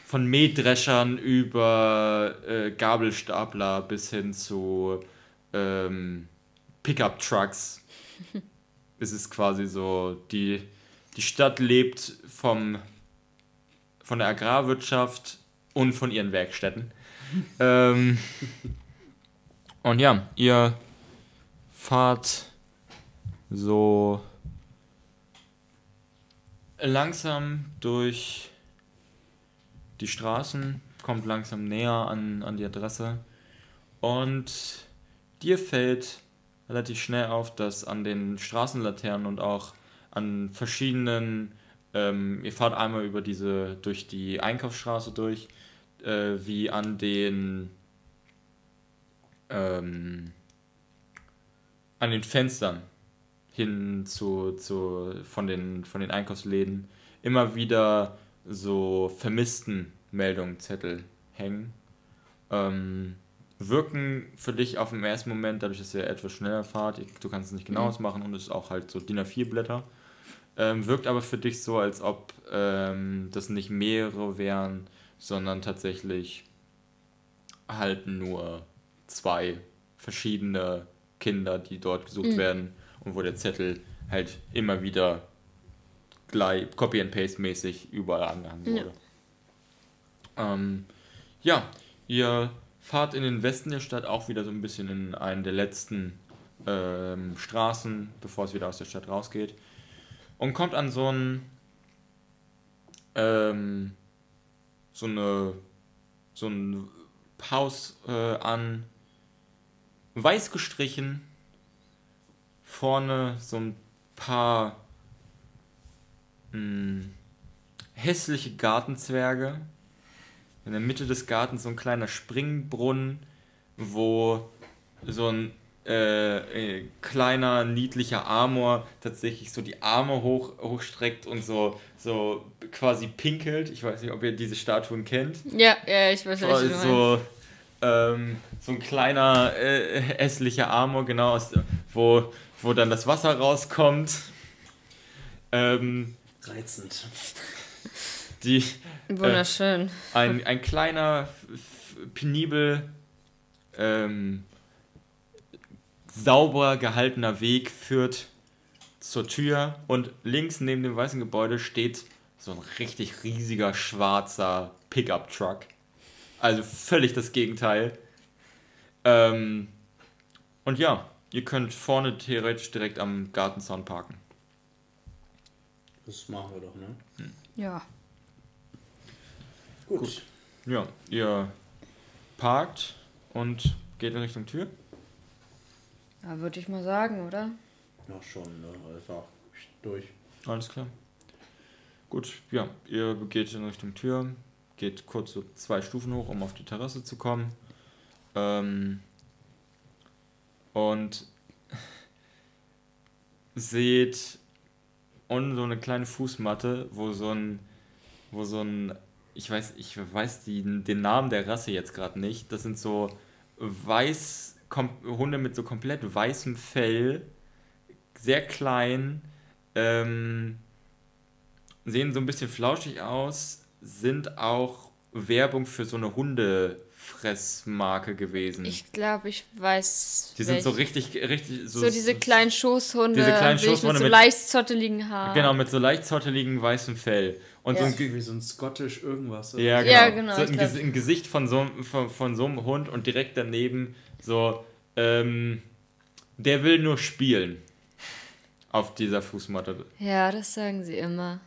von Mähdreschern über äh, Gabelstapler bis hin zu ähm, Pickup-Trucks. [laughs] es ist quasi so, die, die Stadt lebt vom, von der Agrarwirtschaft und von ihren Werkstätten. [laughs] ähm, und ja, ihr fahrt so langsam durch die Straßen, kommt langsam näher an, an die Adresse. Und dir fällt relativ schnell auf, dass an den Straßenlaternen und auch an verschiedenen, ähm, ihr fahrt einmal über diese, durch die Einkaufsstraße durch, äh, wie an den ähm, an den Fenstern hin zu, zu von, den, von den Einkaufsläden. Immer wieder so vermissten Meldungen, hängen. Ähm, wirken für dich auf den ersten Moment, dadurch, dass ihr etwas schneller fahrt, du kannst es nicht genau ausmachen und es ist auch halt so DIN A4-Blätter. Ähm, wirkt aber für dich so, als ob ähm, das nicht mehrere wären, sondern tatsächlich halt nur zwei verschiedene Kinder, die dort gesucht Mhm. werden und wo der Zettel halt immer wieder gleich Copy and Paste mäßig überall angehangen Ja. wurde. Ähm, ja, ihr fahrt in den Westen der Stadt auch wieder so ein bisschen in einen der letzten ähm, Straßen, bevor es wieder aus der Stadt rausgeht. Und kommt an so ein ähm, so eine so ein Haus äh, an, weiß gestrichen, vorne so ein paar mh, hässliche Gartenzwerge, in der Mitte des Gartens so ein kleiner Springbrunnen, wo so ein äh, äh, kleiner, niedlicher Amor tatsächlich so die Arme hoch, hochstreckt und so, so quasi pinkelt. Ich weiß nicht, ob ihr diese Statuen kennt. Ja, ja, ich weiß, meinst. So, ähm, so ein kleiner, äh, [laughs] hässlicher Amor, genau, aus, wo, wo dann das Wasser rauskommt. Ähm, Reizend. die, Wunderschön. ein, ein kleiner, penibel, ähm, sauber gehaltener Weg führt zur Tür und links neben dem weißen Gebäude steht so ein richtig riesiger schwarzer Pickup-Truck. Also völlig das Gegenteil. Ähm, und ja, ihr könnt vorne theoretisch direkt am Gartenzaun parken. Das machen wir doch, ne? Ja. Gut. Ja, ihr parkt und geht in Richtung Tür. Ja, würde ich mal sagen, oder? Ja, schon, ne? Einfach durch. Alles klar. Gut, ja, ihr geht in Richtung Tür, geht kurz so zwei Stufen hoch, um auf die Terrasse zu kommen. Ähm, und [laughs] seht unten so eine kleine Fußmatte, wo so ein, wo so ein, ich weiß, ich weiß die, den Namen der Rasse jetzt gerade nicht. Das sind so weiß, Hunde mit so komplett weißem Fell, sehr klein, ähm, sehen so ein bisschen flauschig aus, sind auch Werbung für so eine Hundefressmarke gewesen. Ich glaube, ich weiß. die sind so welche. richtig, richtig So diese kleinen Schoßhunde, Diese kleinen Schoßhunde mit so leicht zotteligen Haaren. Genau, mit so leicht zotteligen weißem Fell. Und Ja. so ein, Wie so ein Scottish irgendwas. oder? ja, genau. Ja, genau, So ein, ein Gesicht von so, von, von so einem Hund und direkt daneben so, ähm, der will nur spielen. Auf dieser Fußmatte. Ja, das sagen sie immer.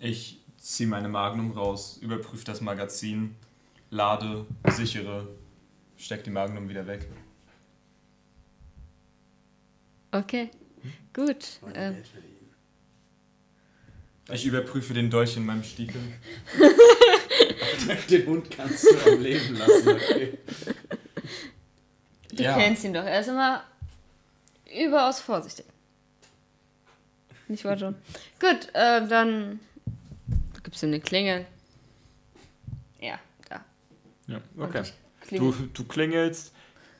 Ich ziehe meine Magnum raus, überprüfe das Magazin, lade, sichere, steck die Magnum wieder weg. Okay, gut. Ähm. Ich überprüfe den Dolch in meinem Stiefel. [laughs] Den Hund kannst du am Leben lassen, okay? du Ja. kennst ihn doch. Er ist immer überaus vorsichtig. Nicht wahr, John? Gut, äh, dann gibst du eine Klingel. Ja, da. Ja, okay. Du, du klingelst.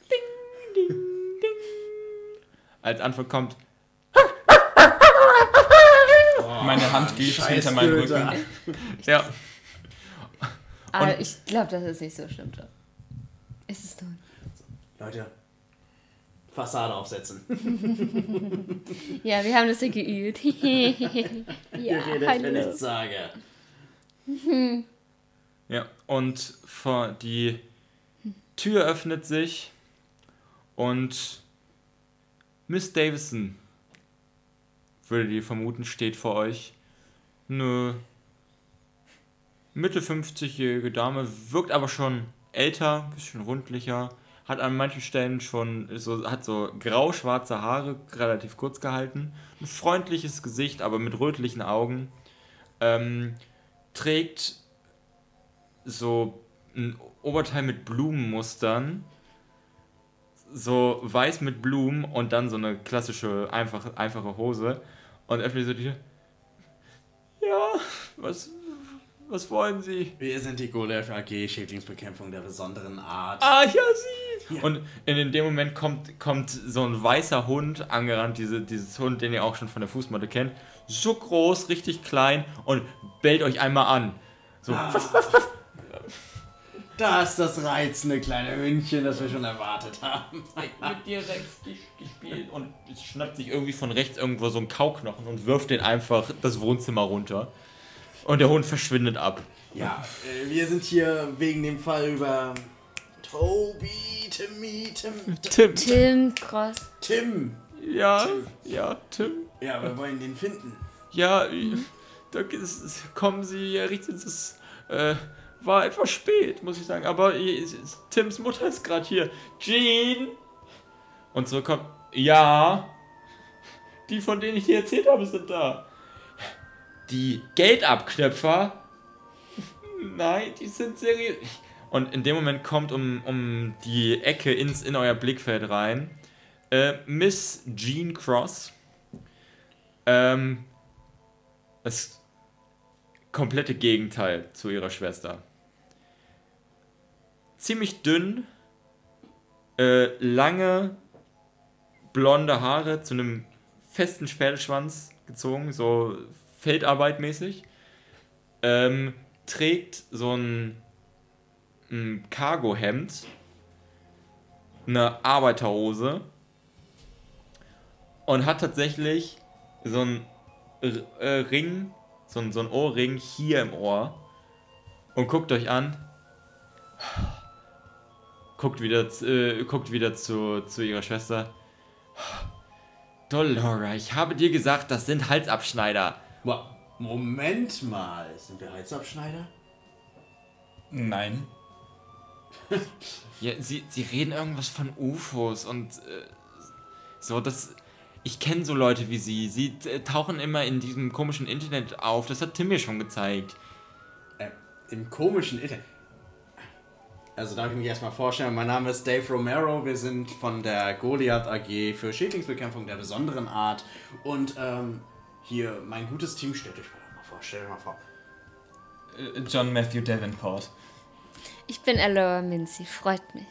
Ding, ding, ding. Als Antwort kommt. Meine Hand geht Scheiß hinter meinen. Rücken. [laughs] Ja, Aber und- ich glaube, das ist nicht so schlimm. Ist es doch. Leute, Fassade aufsetzen. [laughs] Ja, wir haben das ja geübt. [laughs] ja, Ihr redet, wenn hallo. ich sage. Ja, und vor die Tür öffnet sich und Miss Davison, würde die vermuten, steht vor euch. Eine Mitte 50-jährige Dame, wirkt aber schon älter, bisschen rundlicher, hat an manchen Stellen schon so, hat so grau-schwarze Haare, relativ kurz gehalten, ein freundliches Gesicht, aber mit rötlichen Augen, ähm, trägt so ein Oberteil mit Blumenmustern, so weiß mit Blumen und dann so eine klassische, einfache, einfache Hose. Und öffnet so die Tür. Ja, was, was wollen Sie? Wir sind die Golef AG, Schädlingsbekämpfung der besonderen Art. Ah, ja, Sie! Und in dem Moment kommt, kommt so ein weißer Hund angerannt, diese, dieses Hund, den ihr auch schon von der Fußmatte kennt. So groß, richtig klein und bellt euch einmal an. So, Da ist das reizende kleine Hündchen, das wir schon erwartet haben. mit dir Rex gespielt und es schnappt sich irgendwie von rechts irgendwo so einen Kauknochen und wirft den einfach das Wohnzimmer runter. Und der Hund verschwindet ab. Ja, äh, wir sind hier wegen dem Fall über Toby, Timmy, Tim, Tim. Tim Cross. Tim. Ja, ja, Tim. Ja, wir wollen den finden. Ja, da ist- kommen Sie, Herr Richtens, es äh, war etwas spät, muss ich sagen. Aber Tims Mutter ist gerade hier. Jean! Und so kommt, ja, die, von denen ich dir erzählt habe, sind da. Die Geldabknöpfer? Nein, die sind seriös. Und in dem Moment kommt um, um die Ecke ins, in euer Blickfeld rein äh, Miss Jean Cross. Ähm, das komplette Gegenteil zu ihrer Schwester. Ziemlich dünn, äh, lange, blonde Haare zu einem festen Pferdeschwanz gezogen, so Feldarbeitmäßig. Ähm, trägt so ein, ein Cargo-Hemd, eine Arbeiterhose und hat tatsächlich so ein äh, Ring, so ein, so ein Ohrring hier im Ohr und guckt euch an. Guckt wieder, äh, guckt wieder zu, zu ihrer Schwester. Dolora, ich habe dir gesagt, das sind Halsabschneider. Mo- Moment mal, sind wir Halsabschneider? Nein. [laughs] Ja, sie, sie reden irgendwas von UFOs und äh, so, das. Ich kenne so Leute wie sie. Sie äh, tauchen immer in diesem komischen Internet auf. Das hat Tim mir schon gezeigt. Äh, Im komischen Internet. Also darf ich mich erstmal vorstellen, mein Name ist Dave Romero, wir sind von der Goliath AG für Schädlingsbekämpfung der besonderen Art und ähm, hier mein gutes Team, stellt euch mal vor, stellt euch mal vor. Äh, John Matthew Davenport. Ich bin Aloha Minzi, freut mich.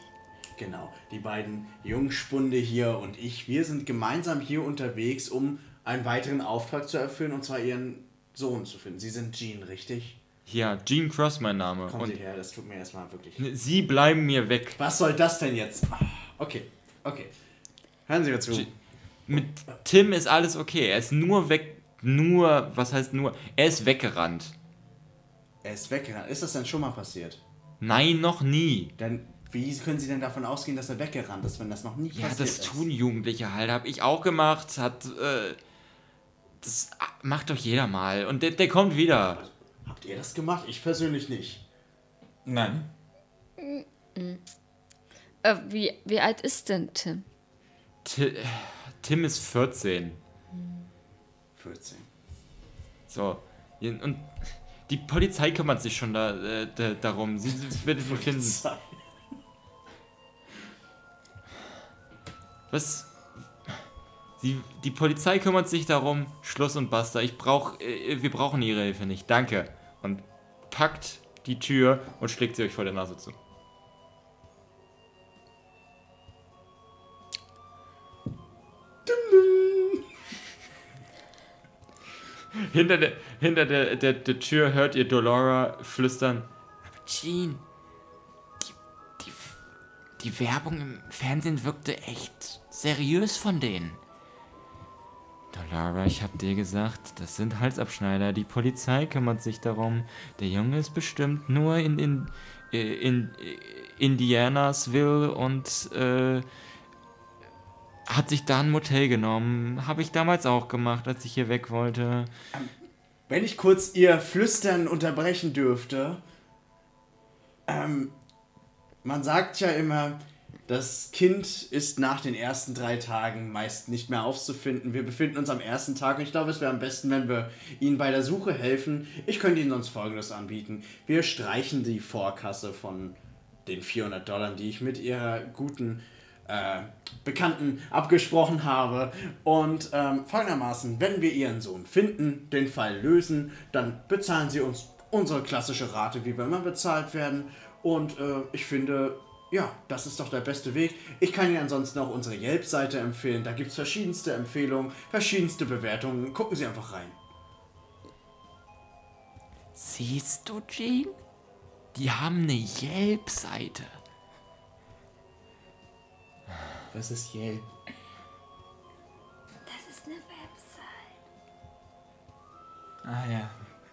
Genau, die beiden Jungspunde hier und ich, wir sind gemeinsam hier unterwegs, um einen weiteren Auftrag zu erfüllen und zwar ihren Sohn zu finden. Sie sind Jean, richtig? Ja, Jean Cross mein Name. Kommen Und Sie her, das tut mir erstmal wirklich. sie bleiben mir weg. Was soll das denn jetzt? Ah, Okay, okay. Hören Sie mir zu. Je- Mit Tim ist alles okay. Er ist nur weg. Nur, was heißt nur? Er ist weggerannt. Er ist weggerannt. Ist das denn schon mal passiert? Nein, noch nie. Dann, wie können Sie denn davon ausgehen, dass er weggerannt ist, wenn das noch nie Ja, passiert das ist? tun Jugendliche halt. Hab ich auch gemacht. Hat. Äh, das macht doch jeder mal. Und der, der kommt wieder. Habt ihr das gemacht? Ich persönlich nicht. Nein. Äh, wie, wie alt ist denn Tim? Ti- Tim ist 14. 14. So. Und die Polizei kümmert sich schon da, äh, da, darum. Sie, wird ihn finden. Was? Sie, die Polizei kümmert sich darum. Schluss und basta. Ich brauch, äh, wir brauchen ihre Hilfe nicht. Danke. Und packt die Tür und schlägt sie euch vor der Nase zu. Hinter der, hinter der, der, der Tür hört ihr Dolora flüstern. Aber Jean, die, die, die Werbung im Fernsehen wirkte echt seriös von denen. Dolora, ich hab dir gesagt, das sind Halsabschneider. Die Polizei kümmert sich darum. Der Junge ist bestimmt nur in, in, äh, in, in Indianasville und äh, hat sich da ein Motel genommen. Habe ich damals auch gemacht, als ich hier weg wollte. Wenn ich kurz Ihr Flüstern unterbrechen dürfte. Ähm, man sagt ja immer, das Kind ist nach den ersten drei Tagen meist nicht mehr aufzufinden. Wir befinden uns am ersten Tag und ich glaube, es wäre am besten, wenn wir Ihnen bei der Suche helfen. Ich könnte Ihnen sonst Folgendes anbieten. Wir streichen die Vorkasse von den 400 Dollar, die ich mit Ihrer guten äh, Bekannten abgesprochen habe. Und ähm, folgendermaßen, wenn wir Ihren Sohn finden, den Fall lösen, dann bezahlen Sie uns unsere klassische Rate, wie wir immer bezahlt werden. Und äh, ich finde, ja, das ist doch der beste Weg. Ich kann Ihnen ansonsten auch unsere Yelp-Seite empfehlen. Da gibt es verschiedenste Empfehlungen, verschiedenste Bewertungen. Gucken Sie einfach rein. Siehst du, Jean? Die haben eine Yelp-Seite. Was ist Yelp? Das ist eine Website. Ah ja.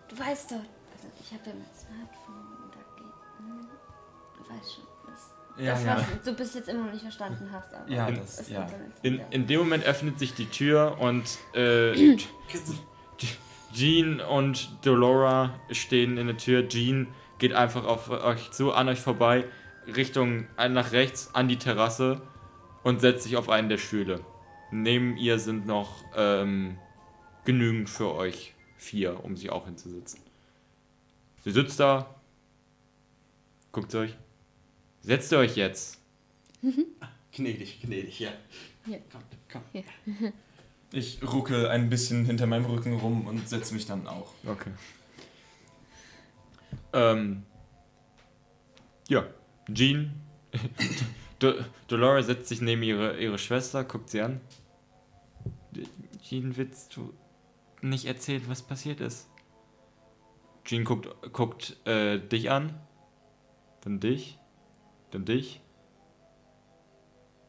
Du weißt doch, also ich habe ja mein Smartphone, da geht. Hm, du weißt schon, das, Ja, das ja. was du bis jetzt immer noch nicht verstanden hast. Aber Ja, das das, ja. In, in dem Moment öffnet sich die Tür und äh, Jean und Dolora stehen in der Tür. Jean geht einfach auf euch zu, an euch vorbei, Richtung äh, nach rechts an die Terrasse und setzt sich auf einen der Stühle. Neben ihr sind noch ähm, genügend für euch vier, um sich auch hinzusitzen. Sie sitzt da, guckt euch. Setzt ihr euch jetzt. Gnädig, gnädig, ja. Ja. Komm, komm. [laughs] Ich rucke ein bisschen hinter meinem Rücken rum und setze mich dann auch. Okay. Ähm. Ja, Jean. Do Dolores setzt sich neben ihre, ihre Schwester, guckt sie an. Jean, willst du nicht erzählen, was passiert ist? Jean guckt, guckt äh, dich an. Dann dich. Dann dich.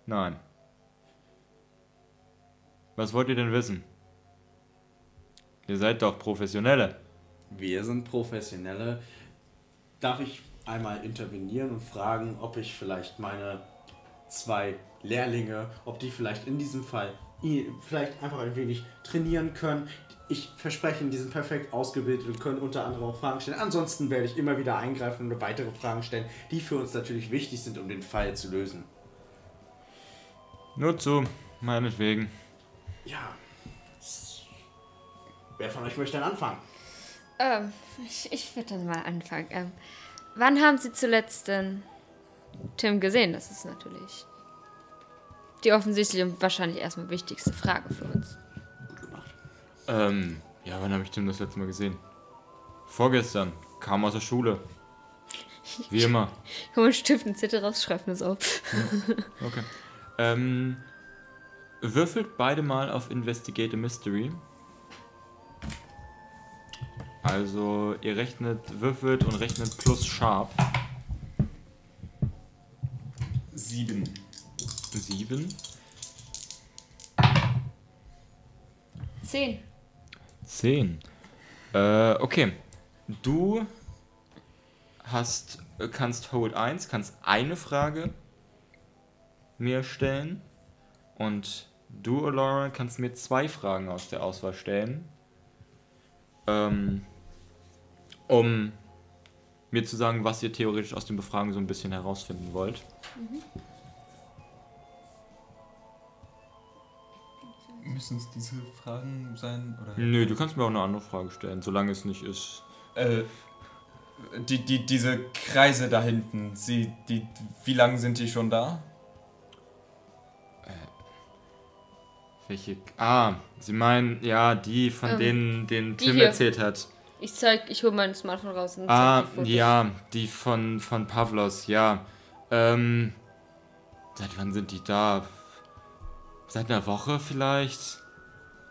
Nein. Was wollt ihr denn wissen? Ihr seid doch Professionelle. Wir sind Professionelle. Darf ich einmal intervenieren und fragen, ob ich vielleicht meine zwei Lehrlinge, ob die vielleicht in diesem Fall vielleicht einfach ein wenig trainieren können. Ich verspreche, Ihnen, die sind perfekt ausgebildet und können unter anderem auch Fragen stellen. Ansonsten werde ich immer wieder eingreifen und weitere Fragen stellen, die für uns natürlich wichtig sind, um den Fall zu lösen. Nur zu, meinetwegen. Ja. Wer von euch möchte dann anfangen? Ähm, ich, ich würde dann mal anfangen. Ähm, wann haben Sie zuletzt denn Tim gesehen? Das ist natürlich die offensichtliche und wahrscheinlich erstmal wichtigste Frage für uns. Gut gemacht. Ähm, ja, wann habe ich Tim das letzte Mal gesehen? Vorgestern. Kam aus der Schule. Wie [laughs] immer. Ich hol einen Stift und Zettel raus, schreib mir das auf. [laughs] Okay. Ähm, würfelt beide mal auf Investigate a Mystery. Also, ihr rechnet, würfelt und rechnet plus Sharp. Sieben. Sieben. Zehn. 10. Äh, okay. Du hast, kannst Hold 1, kannst eine Frage mir stellen. Und du, Laura, kannst mir zwei Fragen aus der Auswahl stellen. Ähm, um mir zu sagen, was ihr theoretisch aus den Befragungen so ein bisschen herausfinden wollt. Müssen es diese Fragen sein? Oder? Nö, du kannst mir auch eine andere Frage stellen, solange es nicht ist. Äh, die, die, diese Kreise da hinten, sie, die, wie lange sind die schon da? Welche. Ah, Sie meinen, ja, die, von Ähm, denen, denen die Tim hier. erzählt hat. Ich zeig, ich hole mein Smartphone raus und Ah, zeig die ja, die von, von Pavlos, ja. Ähm, seit wann sind die da? Seit einer Woche vielleicht?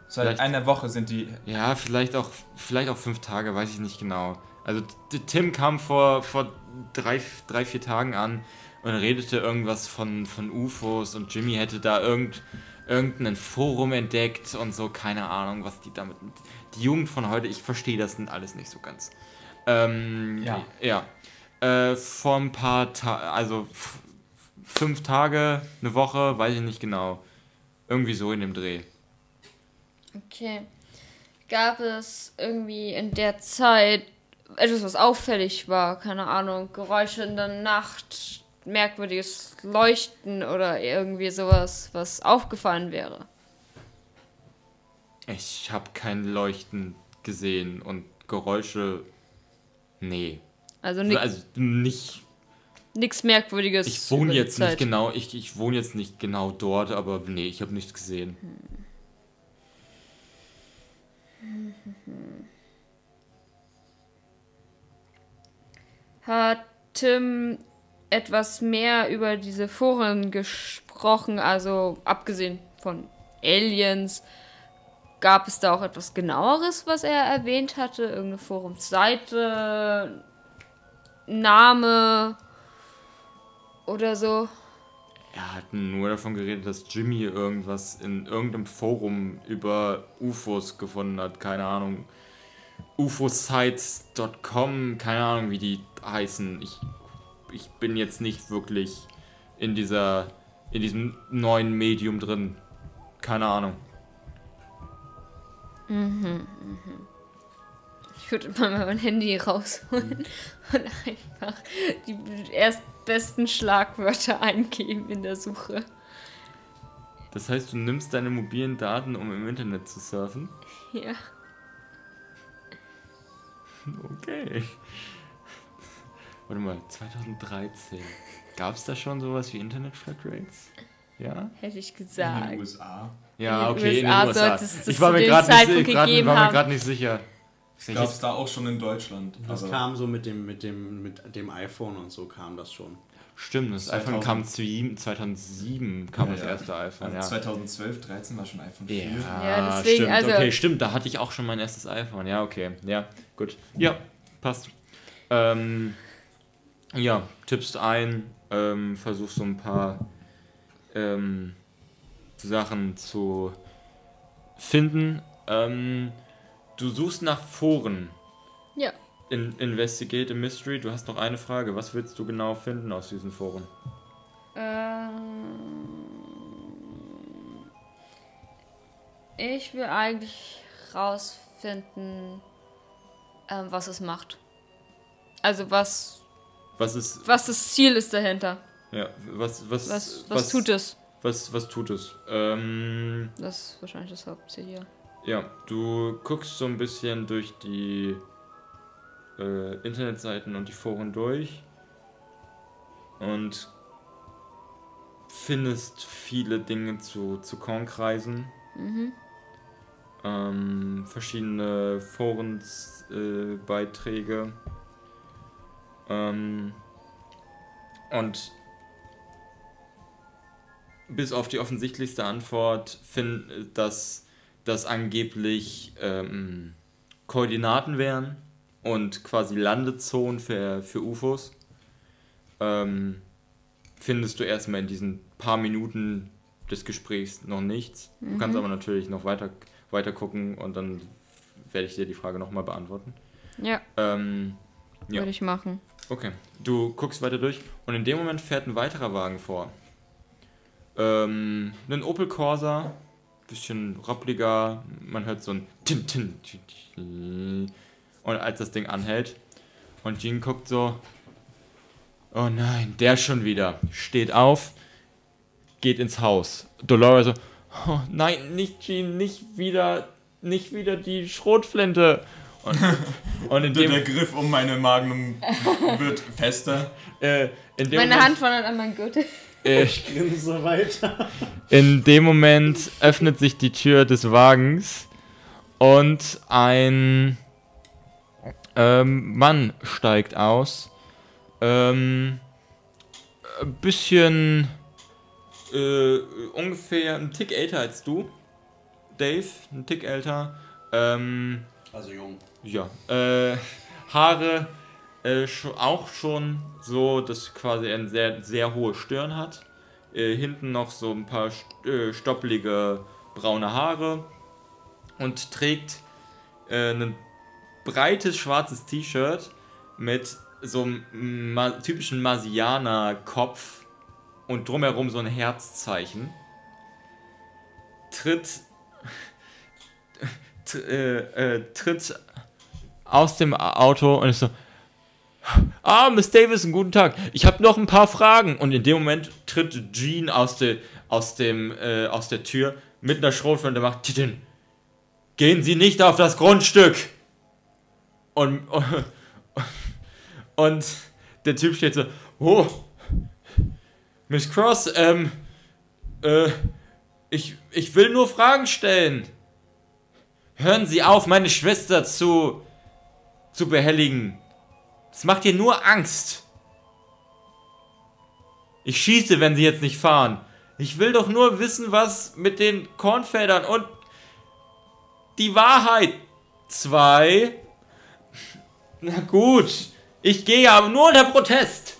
Seit Vielleicht- einer Woche sind die. Ja, vielleicht auch, vielleicht auch fünf Tage, weiß ich nicht genau. Also Tim kam vor, vor drei, drei, vier Tagen an und redete irgendwas von, von UFOs und Jimmy hätte da irgend, irgendein Forum entdeckt und so, keine Ahnung, was die damit. Die Jugend von heute, ich verstehe das alles nicht so ganz. Ähm, Ja. Ja. Äh, vor ein paar Tagen, also fünf Tage, eine Woche, weiß ich nicht genau. Irgendwie so in dem Dreh. Okay. Gab es irgendwie in der Zeit etwas, was auffällig war? Keine Ahnung, Geräusche in der Nacht, merkwürdiges Leuchten oder irgendwie sowas, was aufgefallen wäre? Ich habe kein Leuchten gesehen und Geräusche. Nee. Also nicht. Also nicht. nichts Merkwürdiges. Ich wohne jetzt nicht genau, ich, ich wohne jetzt nicht genau dort, aber nee, ich habe nichts gesehen. Hat Tim etwas mehr über diese Foren gesprochen, also abgesehen von Aliens, gab es da auch etwas genaueres, was er erwähnt hatte? Irgendeine Forumsseite, Name oder so? Er hat nur davon geredet, dass Jimmy irgendwas in irgendeinem Forum über UFOs gefunden hat. Keine Ahnung. UFOsites.com, keine Ahnung, wie die heißen. Ich, ich bin jetzt nicht wirklich in dieser, in diesem neuen Medium drin. Keine Ahnung. Ich würde immer mal mein Handy rausholen [laughs] und einfach die erstbesten Schlagwörter eingeben in der Suche. Das heißt, du nimmst deine mobilen Daten, um im Internet zu surfen? Ja. Okay. Warte mal, 2013. Gab es da schon sowas wie Internet-Flatrates? Ja? Hätte ich In den gesagt. USA. Ja, In den okay, USA in den USA. ich war mir gerade nicht, nicht sicher. Gab es da auch schon in Deutschland. Das aber- kam so mit dem, mit dem, mit dem iPhone und so kam das schon. Stimmt, das 2000. iPhone kam zu ihm, 2007 kam Ja, das ja. erste iPhone, Also ja. 2012, 13 war schon iPhone 4. Ja, deswegen, stimmt, also- okay, stimmt, da hatte ich auch schon mein erstes iPhone, ja, okay, ja, gut. Ja, passt. Ähm, ja, tippst ein, ähm, versuchst so ein paar ähm, Sachen zu finden. Ähm, du suchst nach Foren. Ja. In Investigate a Mystery. Du hast noch eine Frage. Was willst du genau finden aus diesen Foren? Ähm, ich will eigentlich rausfinden, ähm, was es macht. Also was, Was ist. was das Ziel ist dahinter. Ja, was. Was, Was, was, tut es? Was, was tut es? Ähm, Das ist wahrscheinlich das Hauptziel hier. Ja, du guckst so ein bisschen durch die äh, Internetseiten und die Foren durch und findest viele Dinge zu, zu Kornkreisen. Ähm, verschiedene Forensbeiträge. Äh, ähm, und bis auf die offensichtlichste Antwort, find, dass das angeblich ähm, Koordinaten wären und quasi Landezonen für, für UFOs, ähm, findest du erstmal in diesen paar Minuten des Gesprächs noch nichts. Du kannst aber natürlich noch weiter, weiter gucken und dann werde ich dir die Frage nochmal beantworten. Ja, Ähm, Ja. würde ich machen. Okay, du guckst weiter durch und in dem Moment fährt ein weiterer Wagen vor. Ähm, ein Opel Corsa, bisschen rappliger, man hört so ein. Tin, Tin. Und als das Ding anhält und Jean guckt so, oh nein, der schon wieder, steht auf, geht ins Haus. Dolores so, oh nein, nicht Jean, nicht wieder, nicht wieder die Schrotflinte. Und, [laughs] und in Der, dem der Griff um meine Magnum wird fester. äh, in dem Meine Moment, Hand wandert an meinen Gürtel. Äh, Grinse weiter. in dem Moment öffnet sich die Tür des Wagens und ein ähm, Mann steigt aus. Ähm, ein bisschen äh, ungefähr ein Tick älter als du, Dave, ein Tick älter. Ähm, Also jung. ja, äh, Haare äh, auch schon so, dass quasi eine sehr, sehr hohe Stirn hat. Äh, hinten noch so ein paar äh, stoppelige braune Haare und trägt äh, ein breites schwarzes T-Shirt mit so einem ma typischen Marsianer-Kopf und drumherum so ein Herzzeichen. Tritt, [laughs] tr- äh, äh, tritt aus dem Auto und ist so, ah, Miss Davis, guten Tag. Ich habe noch ein paar Fragen. Und in dem Moment tritt Jean aus, der aus, dem, äh, aus der Tür mit einer Schrotflinte und macht, Titin, gehen Sie nicht auf das Grundstück. Und, [laughs] und der Typ steht so, oh, Miss Cross, ähm, äh, ich, ich will nur Fragen stellen. Hören Sie auf, meine Schwester zu, zu behelligen. Das macht ihr nur Angst. Ich schieße, wenn Sie jetzt nicht fahren. Ich will doch nur wissen, was mit den Kornfeldern und die Wahrheit. Zwei. Na gut. Ich gehe aber nur unter Protest.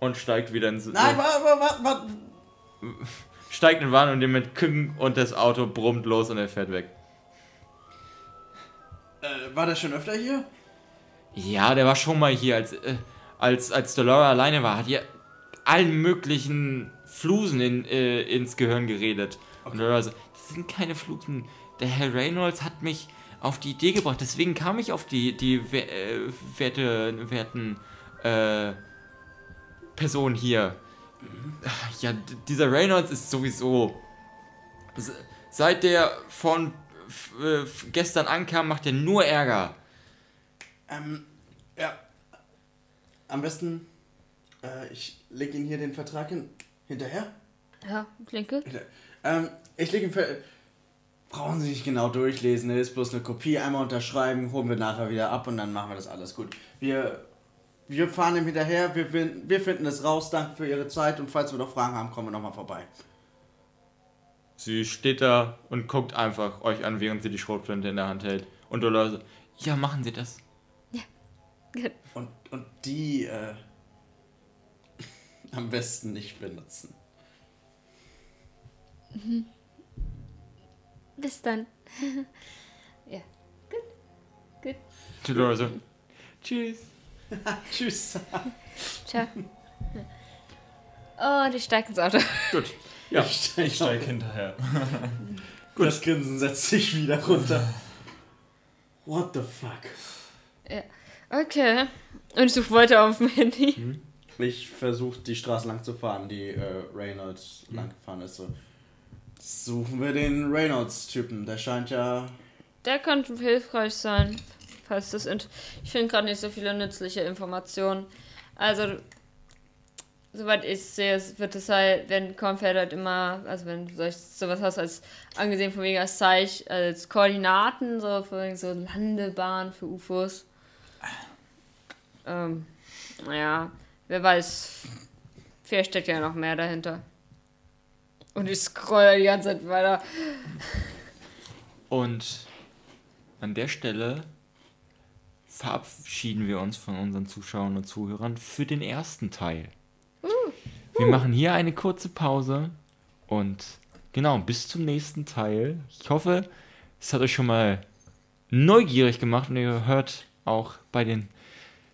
Und steigt wieder ins. Nein, warte, warte, warte. steigt in den Wagen und dem mit Küng und das Auto brummt los und er fährt weg. Äh, war der schon öfter hier? Ja, der war schon mal hier, als, äh, als, als Dolora alleine war, hat ihr allen möglichen Flusen in, äh, ins Gehirn geredet. Und Dolora so, das sind keine Flusen. Der Herr Reynolds hat mich auf die Idee gebracht, deswegen kam ich auf die, die äh, werte, werten äh, Person hier. Ja, d- dieser Reynolds ist sowieso. Seit der von äh, gestern ankam, macht er nur Ärger. Ähm, ja. Am besten, äh, ich leg Ihnen hier den Vertrag hin, hinterher. Ja, Klinke. Ähm, ich lege ihn ver Brauchen Sie nicht genau durchlesen, ne? ist bloß eine Kopie, einmal unterschreiben, holen wir nachher wieder ab und dann machen wir das alles gut. Wir, wir fahren ihm hinterher, wir, wir finden es raus, danke für Ihre Zeit und falls wir noch Fragen haben, kommen wir nochmal vorbei. Sie steht da und guckt einfach euch an, während sie die Schrotflinte in der Hand hält. Und Dolores so, ja, machen Sie das. Gut. [laughs] Und, und die äh, [laughs] am besten nicht benutzen. Bis dann. [laughs] ja. Gut. Gut. Dolores so, tschüss. Tschüss. Ciao. Und ich steig ins Auto. Gut. Ja. Ich Ich steig hinterher. Das Grinsen setzt sich wieder runter. What the fuck? Okay. Und ich suche weiter auf dem Handy. Ich versuche die Straße lang zu fahren, die äh, Reynolds lang gefahren ist. So. Suchen wir den Reynolds-Typen. Der scheint ja. Der könnte hilfreich sein, falls das. Int ich finde gerade nicht so viele nützliche Informationen. Also, soweit ich sehe, es wird es halt, wenn Kornfeld halt immer, also wenn du sowas hast, als angesehen von wegen als Zeich, als Koordinaten, so von wegen so Landebahn für UFOs. Ähm, naja, wer weiß, vielleicht steckt ja noch mehr dahinter. Und ich scroll die ganze Zeit weiter. Und an der Stelle verabschieden wir uns von unseren Zuschauern und Zuhörern für den ersten Teil. Wir machen hier eine kurze Pause und genau, bis zum nächsten Teil. Ich hoffe, es hat euch schon mal neugierig gemacht und ihr hört auch bei den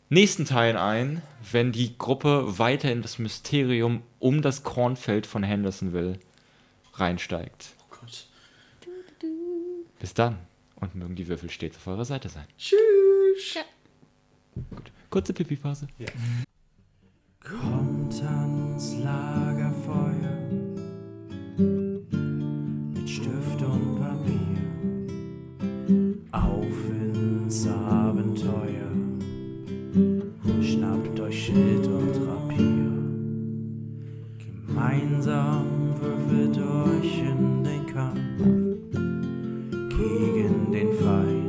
nächsten Teilen ein, wenn die Gruppe weiter in das Mysterium um das Kornfeld von Hendersonville reinsteigt. Oh Gott. Bis dann und mögen die Würfel stets auf eurer Seite sein. Tschüss. Kurze Pipi-Pause. Kommt ans Lager. durch Schild und Rapier. Gemeinsam würfelt euch in den Kampf gegen den Feind.